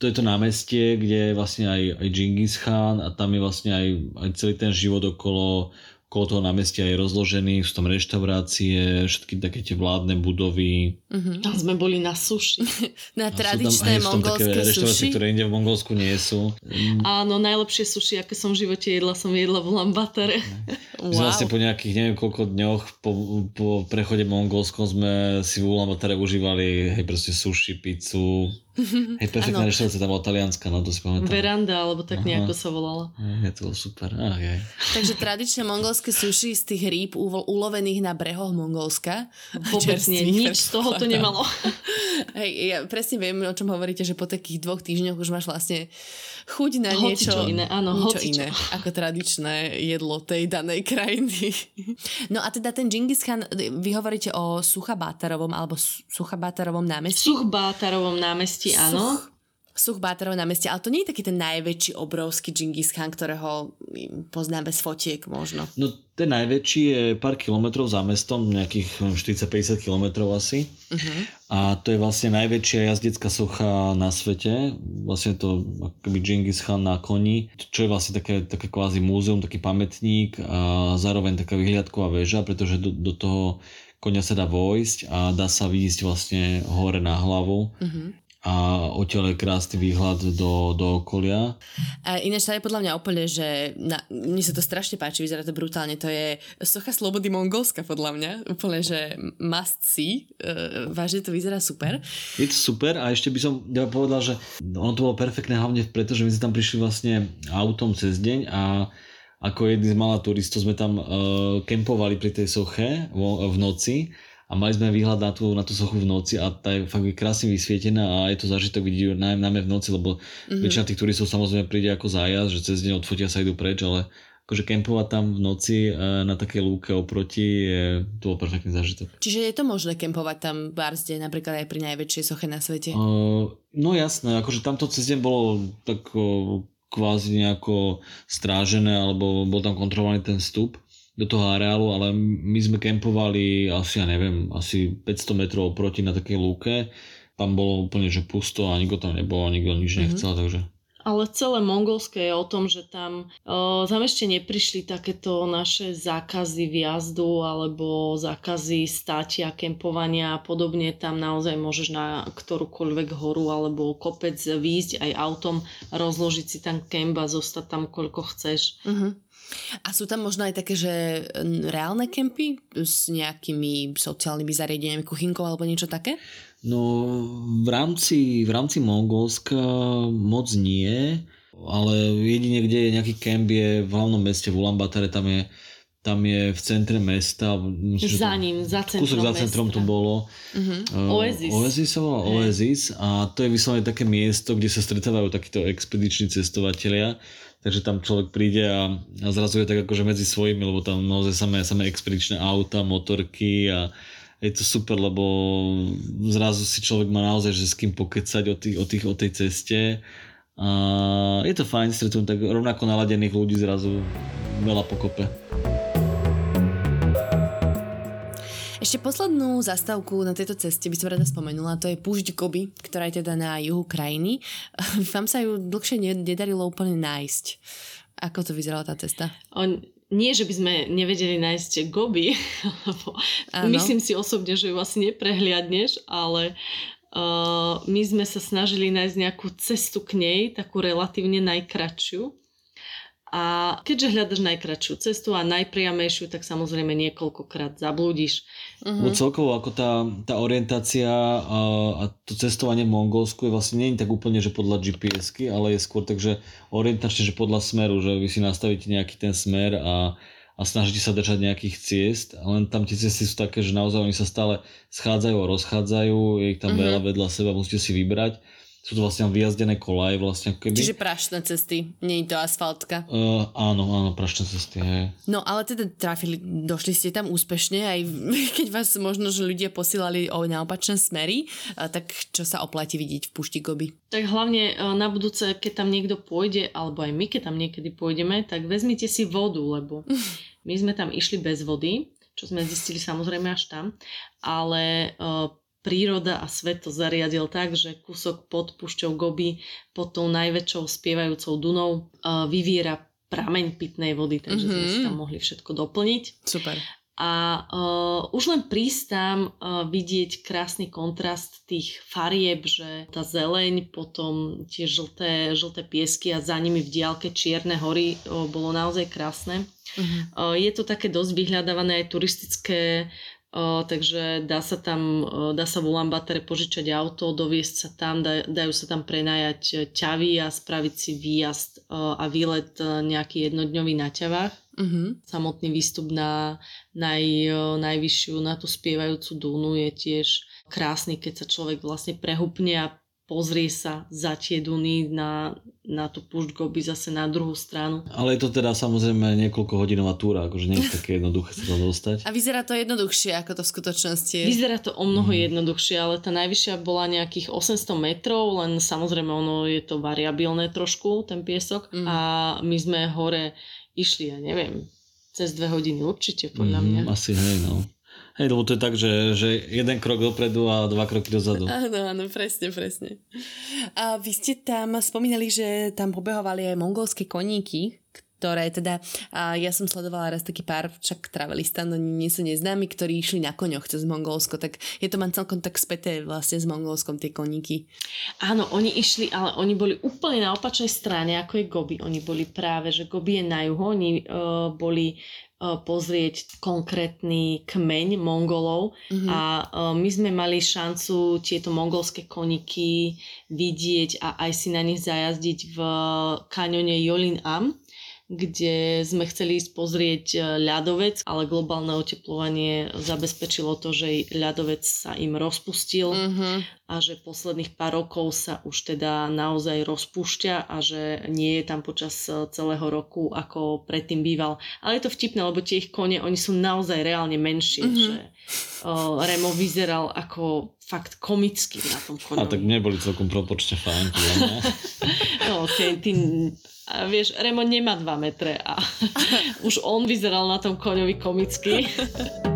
to je to námestie, kde je vlastne aj, aj Genghis Khan a tam je vlastne aj, aj celý ten život okolo, okolo toho námestia je rozložený, sú tam reštaurácie, všetky také tie vládne budovy. Uh-huh. Tam sme boli na suši. Na A sú tam, tradičné tam také mongolské reštaurácie, suši. ktoré inde v Mongolsku nie sú. Mm, Áno, najlepšie suši, aké som v živote jedla, som jedla v Lambatare. My sme vlastne po nejakých neviem koľko dňoch po, po prechode mongolskom sme si v Ulaanbaatere užívali hej proste sushi, pizzu. Hej, perfektná reštaurácia tam bola talianska, no to si pamätám. Veranda, alebo tak Aha. nejako sa volala. Je to bolo super. Ach, jej. Takže tradičné mongolské suši z tých rýb ulovených na brehoch Mongolska. Vôbec nie, nič z toho to nemalo. Hej, ja presne viem, o čom hovoríte, že po takých dvoch týždňoch už máš vlastne chuť na niečo, hocičo iné, áno, niečo hocičo. iné, ako tradičné jedlo tej danej krajiny. No a teda ten Genghis Khan, vy hovoríte o Suchabátarovom alebo Suchabátarovom námestí? Suchbátarovom námestí, áno. Such, Suchbátarov na meste, ale to nie je taký ten najväčší, obrovský Genghis Khan, ktorého poznáme z fotiek možno. No ten najväčší je pár kilometrov za mestom, nejakých 40-50 kilometrov asi. Uh-huh. A to je vlastne najväčšia jazdecká socha na svete. Vlastne to akoby Genghis Khan na koni, čo je vlastne také, také kvázi múzeum, taký pamätník a zároveň taká vyhliadková väža, pretože do, do toho konia sa dá vojsť a dá sa výjsť vlastne hore na hlavu. Uh-huh a odtiaľ je krásny výhľad do, do okolia. A ináč to je podľa mňa úplne, že na, mne sa to strašne páči, vyzerá to brutálne, to je socha slobody Mongolska podľa mňa, úplne, že must see, uh, vážne to vyzerá super. Je to super a ešte by som ja povedal, že ono to bolo perfektné hlavne preto, že my sme tam prišli vlastne autom cez deň a ako jedni z malá turistov sme tam uh, kempovali pri tej soche v, v noci a mali sme výhľad na tú, na tú sochu v noci a tá je fakt krásne vysvietená a je to zážitok vidieť najmä v noci, lebo mm-hmm. väčšina tých turistov samozrejme príde ako zájazd, že cez deň odfotia sa idú preč, ale akože kempovať tam v noci e, na takej lúke oproti je, to bol perfektný zážitok. Čiže je to možné kempovať tam v Barzde, napríklad aj pri najväčšej soche na svete? Uh, no jasné, akože tamto cez deň bolo tak uh, kvázi nejako strážené, alebo bol tam kontrolovaný ten vstup do toho areálu, ale my sme kempovali asi, ja neviem, asi 500 metrov proti na takej lúke. Tam bolo úplne, že pusto a nikto tam nebol a nikto nič mhm. nechcel, mm-hmm. takže... Ale celé mongolské je o tom, že tam, uh, tam ešte neprišli takéto naše zákazy vjazdu alebo zákazy státia, kempovania a podobne. Tam naozaj môžeš na ktorúkoľvek horu alebo kopec výjsť aj autom, rozložiť si tam kemp a zostať tam koľko chceš. Uh-huh. A sú tam možno aj také, že reálne kempy s nejakými sociálnymi zariadeniami, kuchynkou alebo niečo také? No v rámci, v rámci Mongolska moc nie, ale jedine, kde je nejaký kemp je v hlavnom meste v Ulaanbaatar, tam je tam je v centre mesta. Myslím, za ním, za centrom Kúsok za centrom mesta. to bolo. Uh-huh. Uh, Oasis. Oasis sa volá Oasis a to je vyslovene také miesto, kde sa stretávajú takíto expediční cestovatelia takže tam človek príde a, a zrazu je tak akože medzi svojimi, lebo tam naozaj samé, samé expedičné auta, motorky a je to super, lebo zrazu si človek má naozaj že s kým pokecať o, tých, o, tých, o tej ceste a je to fajn stretnúť tak rovnako naladených ľudí zrazu veľa pokope. Ešte poslednú zastávku na tejto ceste by som rada spomenula, to je Púšť Gobi, ktorá je teda na juhu krajiny. Vám sa ju dlhšie nedarilo úplne nájsť. Ako to vyzerala tá cesta? On, nie, že by sme nevedeli nájsť Gobi, lebo myslím si osobne, že ju asi neprehliadneš, ale uh, my sme sa snažili nájsť nejakú cestu k nej, takú relatívne najkračšiu. A keďže hľadaš najkračšiu cestu a najpriamejšiu, tak samozrejme niekoľkokrát zablúdiš. Uh-huh. celkovo ako tá, tá orientácia a, a to cestovanie v Mongolsku je vlastne nie je tak úplne, že podľa GPS-ky, ale je skôr tak, že orientačne, že podľa smeru, že vy si nastavíte nejaký ten smer a, a snažíte sa držať nejakých ciest, len tam tie cesty sú také, že naozaj oni sa stále schádzajú a rozchádzajú, je ich tam uh-huh. veľa vedľa seba, musíte si vybrať sú to vlastne vyjazdené kolaje vlastne keby. Čiže prašné cesty, nie je to asfaltka. Uh, áno, áno, prašné cesty, hej. No ale teda trafili, došli ste tam úspešne, aj keď vás možno, že ľudia posílali o naopačné smery, tak čo sa oplatí vidieť v Pušti Goby? Tak hlavne e, na budúce, keď tam niekto pôjde, alebo aj my, keď tam niekedy pôjdeme, tak vezmite si vodu, lebo my sme tam išli bez vody, čo sme zistili samozrejme až tam, ale uh, príroda a svet to zariadil tak, že kúsok pod pušťou Gobi, pod tou najväčšou spievajúcou Dunou, uh, vyviera prameň pitnej vody, takže mm-hmm. sme si mhm. tam mohli všetko doplniť. Super. A uh, už len prísť tam uh, vidieť krásny kontrast tých farieb, že tá zeleň, potom tie žlté, žlté piesky a za nimi v diálke čierne hory uh, bolo naozaj krásne. Uh-huh. Uh, je to také dosť vyhľadávané aj turistické Takže dá sa tam, dá sa v Ulaanbaatere požičať auto, doviesť sa tam, daj, dajú sa tam prenajať ťavy a spraviť si výjazd o, a výlet nejaký jednodňový na ťavách. Uh-huh. Samotný výstup na naj, najvyššiu, na tú spievajúcu dúnu je tiež krásny, keď sa človek vlastne prehupne a pozrie sa za tie duny na, na tú púšť Gobi zase na druhú stranu. Ale je to teda samozrejme niekoľko hodinová túra, akože nie je také jednoduché sa to dostať. A vyzerá to jednoduchšie, ako to v skutočnosti je. Vyzerá to o mnoho mm. jednoduchšie, ale tá najvyššia bola nejakých 800 metrov, len samozrejme ono je to variabilné trošku, ten piesok. Mm. A my sme hore išli, ja neviem, cez dve hodiny určite, podľa mm, mňa. Asi hej, no. Hej, lebo to je tak, že, že jeden krok dopredu a dva kroky dozadu. Áno, áno, presne, presne. A vy ste tam spomínali, že tam pobehovali aj mongolské koníky, ktoré teda, a ja som sledovala raz taký pár, však travelista, no nie sú neznámi, ktorí išli na koňoch cez Mongolsko, tak je to mám celkom tak späté vlastne s Mongolskom tie koníky. Áno, oni išli, ale oni boli úplne na opačnej strane, ako je Gobi. Oni boli práve, že Gobi je na juhu, oni uh, boli pozrieť konkrétny kmeň Mongolov mm-hmm. a my sme mali šancu tieto mongolské koniky vidieť a aj si na nich zajazdiť v kanione Jolin Am kde sme chceli ísť pozrieť e, ľadovec, ale globálne oteplovanie zabezpečilo to, že ľadovec sa im rozpustil mm-hmm. a že posledných pár rokov sa už teda naozaj rozpúšťa a že nie je tam počas e, celého roku, ako predtým býval. Ale je to vtipné, lebo tie ich kone, oni sú naozaj reálne menšie, mm-hmm. že uh, Remo vyzeral ako fakt komicky na tom koni. A tak neboli celkom propočne fajn. okay, ty a vieš, Remo nemá 2 metre a už on vyzeral na tom koňovi komicky.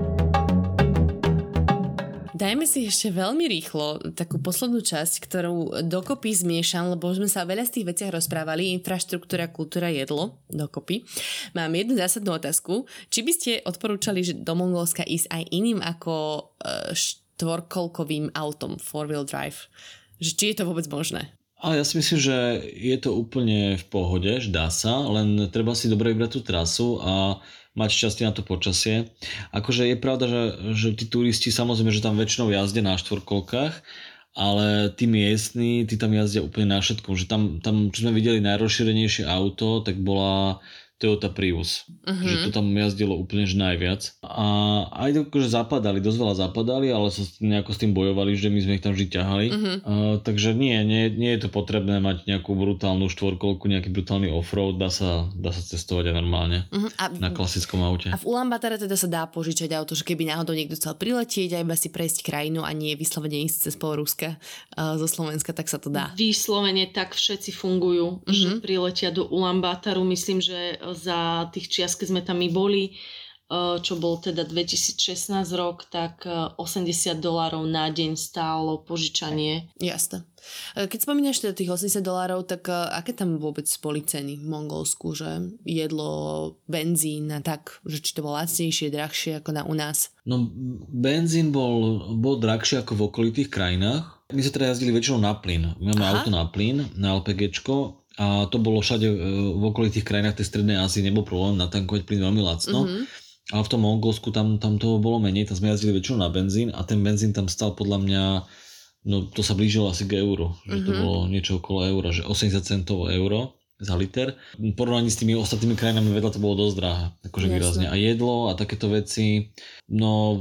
Dajme si ešte veľmi rýchlo takú poslednú časť, ktorú dokopy zmiešam, lebo sme sa veľa z tých veciach rozprávali, infraštruktúra, kultúra, jedlo, dokopy. Mám jednu zásadnú otázku. Či by ste odporúčali že do Mongolska ísť aj iným ako e, štvorkolkovým autom, four-wheel drive? Že či je to vôbec možné? Ale ja si myslím, že je to úplne v pohode, že dá sa, len treba si dobre vybrať tú trasu a mať šťastie na to počasie. Akože je pravda, že, že tí turisti samozrejme, že tam väčšinou jazdia na štvorkolkách, ale tí miestni, tí tam jazdia úplne na všetkom. Že tam, tam čo sme videli najrozšírenejšie auto, tak bola Toyota Prius. Uh-huh. Že to tam jazdilo úplne že najviac. A aj akože zapadali, dosť veľa zapadali, ale sa nejako s tým bojovali, že my sme ich tam vždy ťahali. Uh-huh. Uh, takže nie, nie, nie je to potrebné mať nejakú brutálnu štvorkolku, nejaký brutálny offroad, dá sa, dá sa cestovať aj normálne uh-huh. a, na klasickom aute. A v Ulaanbaatar teda sa dá požičať auto, že keby náhodou niekto chcel priletieť a iba si prejsť krajinu a nie vyslovene ísť cez pol Ruska uh, zo Slovenska, tak sa to dá. Vyslovene tak všetci fungujú, uh-huh. že priletia do Ulaanbaataru. Myslím, že za tých čias, keď sme tam my boli, eh, čo bol teda 2016 rok, tak 80 eh, dolárov na deň stálo požičanie. Jasné. Eh, keď spomínaš teda tých 80 dolárov, tak aké tam vôbec boli ceny v Mongolsku, že jedlo, benzín a tak, že či to bolo lacnejšie, drahšie ako na u nás? No benzín bol, bol drahšie ako v okolitých krajinách. My sa teda jazdili väčšinou na plyn. My máme Aha. auto na plyn, na LPGčko a to bolo všade e, v okolitých krajinách tej strednej Ázii, nebol problém natankovať plyn veľmi lacno. Mm-hmm. Ale v tom Mongolsku tam, tam toho bolo menej, tam sme jazdili väčšinou na benzín a ten benzín tam stal podľa mňa, no to sa blížilo asi k euru, že mm-hmm. to mhm. bolo niečo okolo eura, že 80 centov euro za liter. V porovnaní s tými ostatnými krajinami vedľa to bolo dosť drahé, akože Jasne. výrazne. A jedlo a takéto veci, no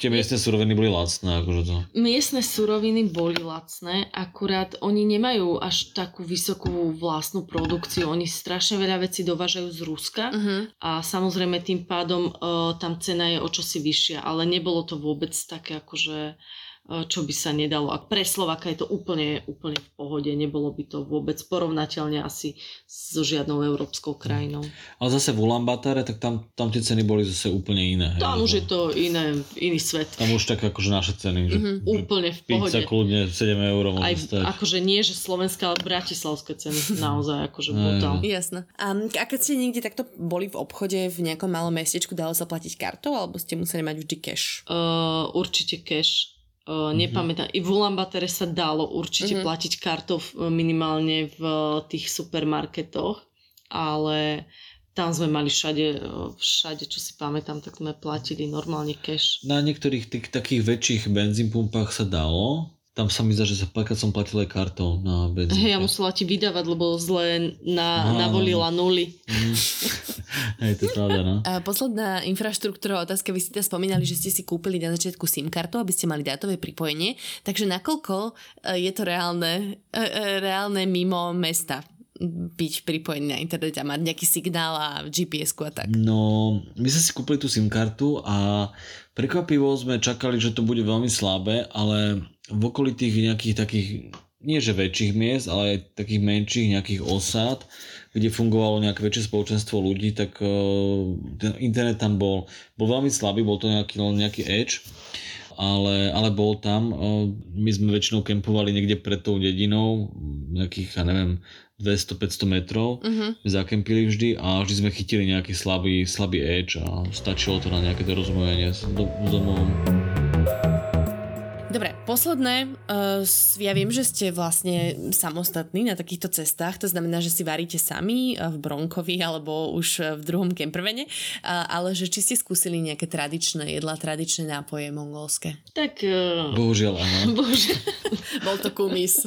tie miestne suroviny boli lacné. Akože to. Miestne suroviny boli lacné, akurát oni nemajú až takú vysokú vlastnú produkciu. Oni strašne veľa vecí dovážajú z Ruska uh-huh. a samozrejme tým pádom uh, tam cena je o čosi vyššia, ale nebolo to vôbec také akože čo by sa nedalo. A pre Slovaka je to úplne, úplne v pohode. Nebolo by to vôbec porovnateľne asi so žiadnou európskou krajinou. Ale zase v Ulaanbaatáre, tak tam, tam tie ceny boli zase úplne iné. Tam hej, už je to iné, iný svet. Tam už tak akože naše ceny. Že, mm-hmm. že úplne v pohode. Pizza kľudne 7 eur môže Aj, stať. Akože nie, že slovenská, ale bratislavské ceny. Naozaj akože brutál. Jasné. A, a keď ste niekde takto boli v obchode v nejakom malom mestečku, dalo sa platiť kartou alebo ste museli mať vždy cash? Uh, určite cash Uh, nepamätám. I v Ulaanbaatere sa dalo určite uh-huh. platiť kartou minimálne v tých supermarketoch, ale tam sme mali všade, všade, čo si pamätám, tak sme platili normálne cash. Na niektorých tých takých väčších benzínpumpách sa dalo, tam sa mi zdá, že sa som platil aj kartou na benzínke. Hej, ja musela ti vydávať, lebo zle na, No, navolila nuly. Mm. Hej, to je pravda, no. A posledná infraštruktúrová otázka, vy ste teda spomínali, že ste si kúpili na začiatku SIM kartu, aby ste mali dátové pripojenie, takže nakoľko e, je to reálne, e, e, reálne mimo mesta byť pripojený na internet a mať nejaký signál a gps a tak. No, my sme si kúpili tú SIM kartu a prekvapivo sme čakali, že to bude veľmi slabé, ale v okolitých nejakých takých, nie že väčších miest, ale aj takých menších nejakých osád, kde fungovalo nejaké väčšie spoločenstvo ľudí, tak uh, ten internet tam bol, bol veľmi slabý, bol to nejaký, len nejaký edge, ale, ale bol tam. Uh, my sme väčšinou kempovali niekde pred tou dedinou, nejakých, ja neviem, 200-500 metrov. Uh-huh. Zakempili vždy a vždy sme chytili nejaký slabý, slabý edge a stačilo to na nejaké dorozumenie s do, domom. Dobre, posledné, uh, ja viem, že ste vlastne samostatní na takýchto cestách, to znamená, že si varíte sami uh, v Bronkovi alebo už uh, v druhom kempervene, uh, ale že či ste skúsili nejaké tradičné jedla, tradičné nápoje mongolské. Tak, uh, Bohužiaľ, áno. bože, Bol to kumis.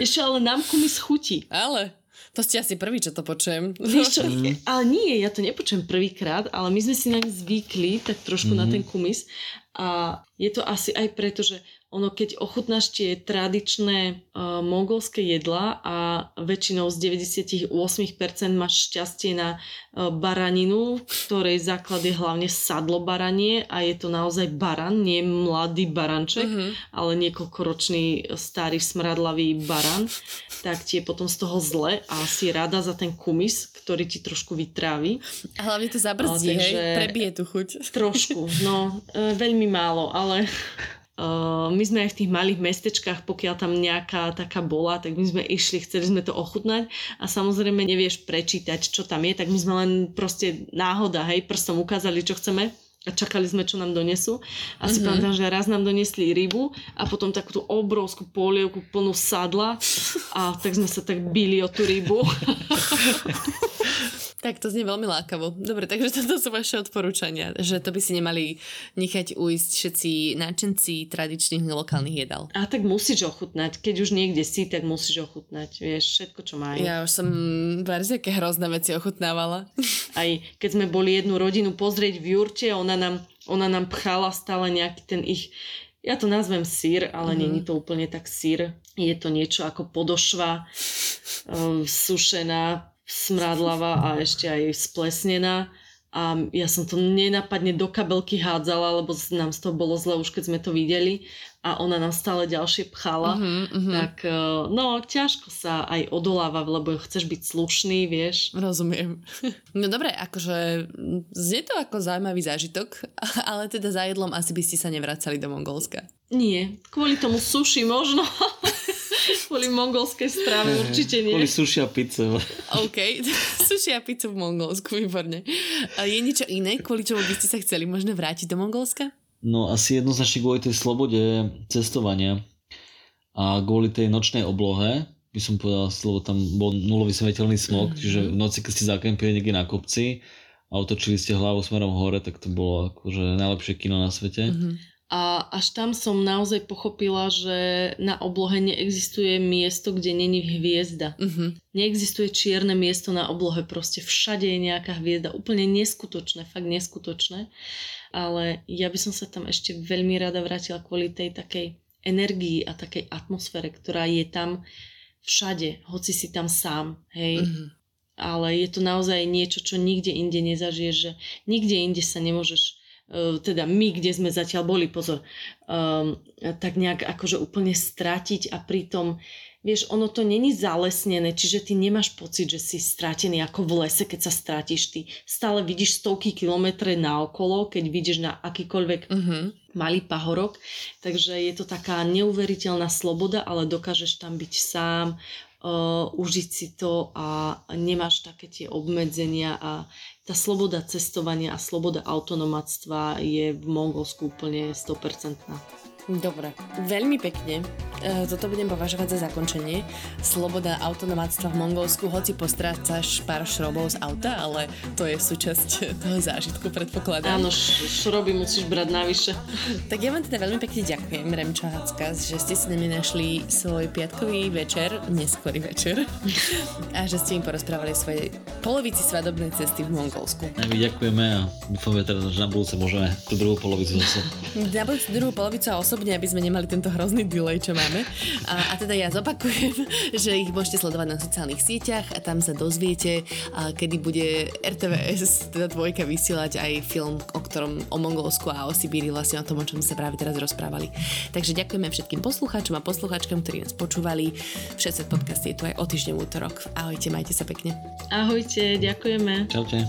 ešte ale nám kumis chutí. ale to ste asi prvý, čo to počujem. Vieš čo, ale nie, ja to nepočujem prvýkrát, ale my sme si naň zvykli tak trošku mm-hmm. na ten kumis a je to asi aj preto, že ono keď ochutnáš tie tradičné uh, mongolské jedla a väčšinou z 98% máš šťastie na uh, baraninu, ktorej základ je hlavne sadlo baranie a je to naozaj baran, nie mladý baranček, Mhm. ale niekoľkoročný starý smradlavý baran, tak ti je potom z toho zle a si rada za ten kumis, ktorý ti trošku vytrávi. A hlavne to zabrzdí, hej, prebije tú chuť. Trošku, no e, veľmi málo, ale e, my sme aj v tých malých mestečkách, pokiaľ tam nejaká taká bola, tak my sme išli, chceli sme to ochutnať a samozrejme nevieš prečítať, čo tam je, tak my sme len proste náhoda, hej, prstom ukázali, čo chceme a čakali sme, čo nám donesú. A si Mhm. pamätám, že raz nám doniesli rybu a potom takú tú obrovskú polievku plnú sadla a tak sme sa tak bili o tú rybu. Tak to znie veľmi lákavo. Dobre, takže toto sú vaše odporúčania, že to by si nemali nechať ujsť všetci náčenci tradičných lokálnych jedál. A tak musíš ochutnať. Keď už niekde si, tak musíš ochutnať. Vieš, všetko, čo majú. Ja už som aké hrozné veci ochutnávala. Aj keď sme boli jednu rodinu pozrieť v Jurte, ona nám, ona nám pchala stále nejaký ten ich ja to nazvem sír, ale nie je to úplne tak sír. Je to niečo ako podošva, um, sušená, smradlava a ešte aj splesnená. A ja som to nenapadne do kabelky hádzala, lebo nám z toho bolo zle už keď sme to videli a ona nám stále ďalšie pchala. Mhm, mhm. Tak eh, no, ťažko sa aj odoláva, lebo chceš byť slušný, vieš. Rozumiem. No dobre, akože znie to ako zaujímavý zážitok, ale teda za jedlom asi by ste sa nevracali do Mongolska. Nie, kvôli tomu suši možno, kvôli mongolskej strave určite nie. Boli sušia pizze. OK, sushi a pizzu v Mongolsku, výborne. A je niečo iné, kvôli čomu by ste sa chceli možno vrátiť do Mongolska? No asi jednoznačne kvôli tej slobode cestovania a kvôli tej nočnej oblohe, by som povedal, lebo tam bol nulový svetelný smog, Mhm. čiže v noci, keď ste zakempili niekde na kopci a otočili ste hlavu smerom hore, tak to bolo akože najlepšie kino na svete. Mhm. A až tam som naozaj pochopila, že na oblohe neexistuje miesto, kde není hviezda. Mhm. Neexistuje čierne miesto na oblohe, proste všade je nejaká hviezda. Úplne neskutočné, fakt neskutočné. Ale ja by som sa tam ešte veľmi rada vrátila kvôli tej takej energii a takej atmosfére, ktorá je tam všade, hoci si tam sám, hej. Mhm. ale je to naozaj niečo, čo nikde inde nezažiješ, že nikde inde sa nemôžeš, teda my, kde sme zatiaľ boli, pozor, um, tak nejak akože úplne stratiť a pritom, vieš, ono to není zalesnené, čiže ty nemáš pocit, že si stratený ako v lese, keď sa stratíš, ty stále vidíš stovky kilometre naokolo, keď vidíš na akýkoľvek Mhm. malý pahorok, takže je to taká neuveriteľná sloboda, ale dokážeš tam byť sám, uh, užiť si to a nemáš také tie obmedzenia a tá sloboda cestovania a sloboda autonomatstva je v Mongolsku úplne 100%. Dobre, veľmi pekne. E, toto budem považovať za zakončenie. Sloboda autonomáctva v Mongolsku, hoci postrácaš pár šrobov z auta, ale to je súčasť toho zážitku, predpokladám. Áno, šroby musíš brať navyše. Tak ja vám teda veľmi pekne ďakujem, Remča Hacka, že ste si nami našli svoj piatkový večer, neskorý večer a že ste im porozprávali svoje polovici svadobnej cesty v Mongolsku. A my ďakujeme a dúfame teda, že na budúce môžeme tú druhú polovicu zase. Na budúcu druhú polovicu a osobne, aby sme nemali tento hrozný delay, čo máme. A, a teda ja zopakujem, že ich môžete sledovať na sociálnych sieťach a tam sa dozviete, a kedy bude RTVS, teda dvojka, vysielať aj film, o ktorom o Mongolsku a o Sibíri, vlastne o tom, o čom sa práve teraz rozprávali. Takže ďakujeme všetkým poslucháčom a poslucháčkam, ktorí nás počúvali. Všetci podcast je tu aj o týždeň útorok. Ahojte, majte sa pekne. Ahojte, ďakujeme. Čaute.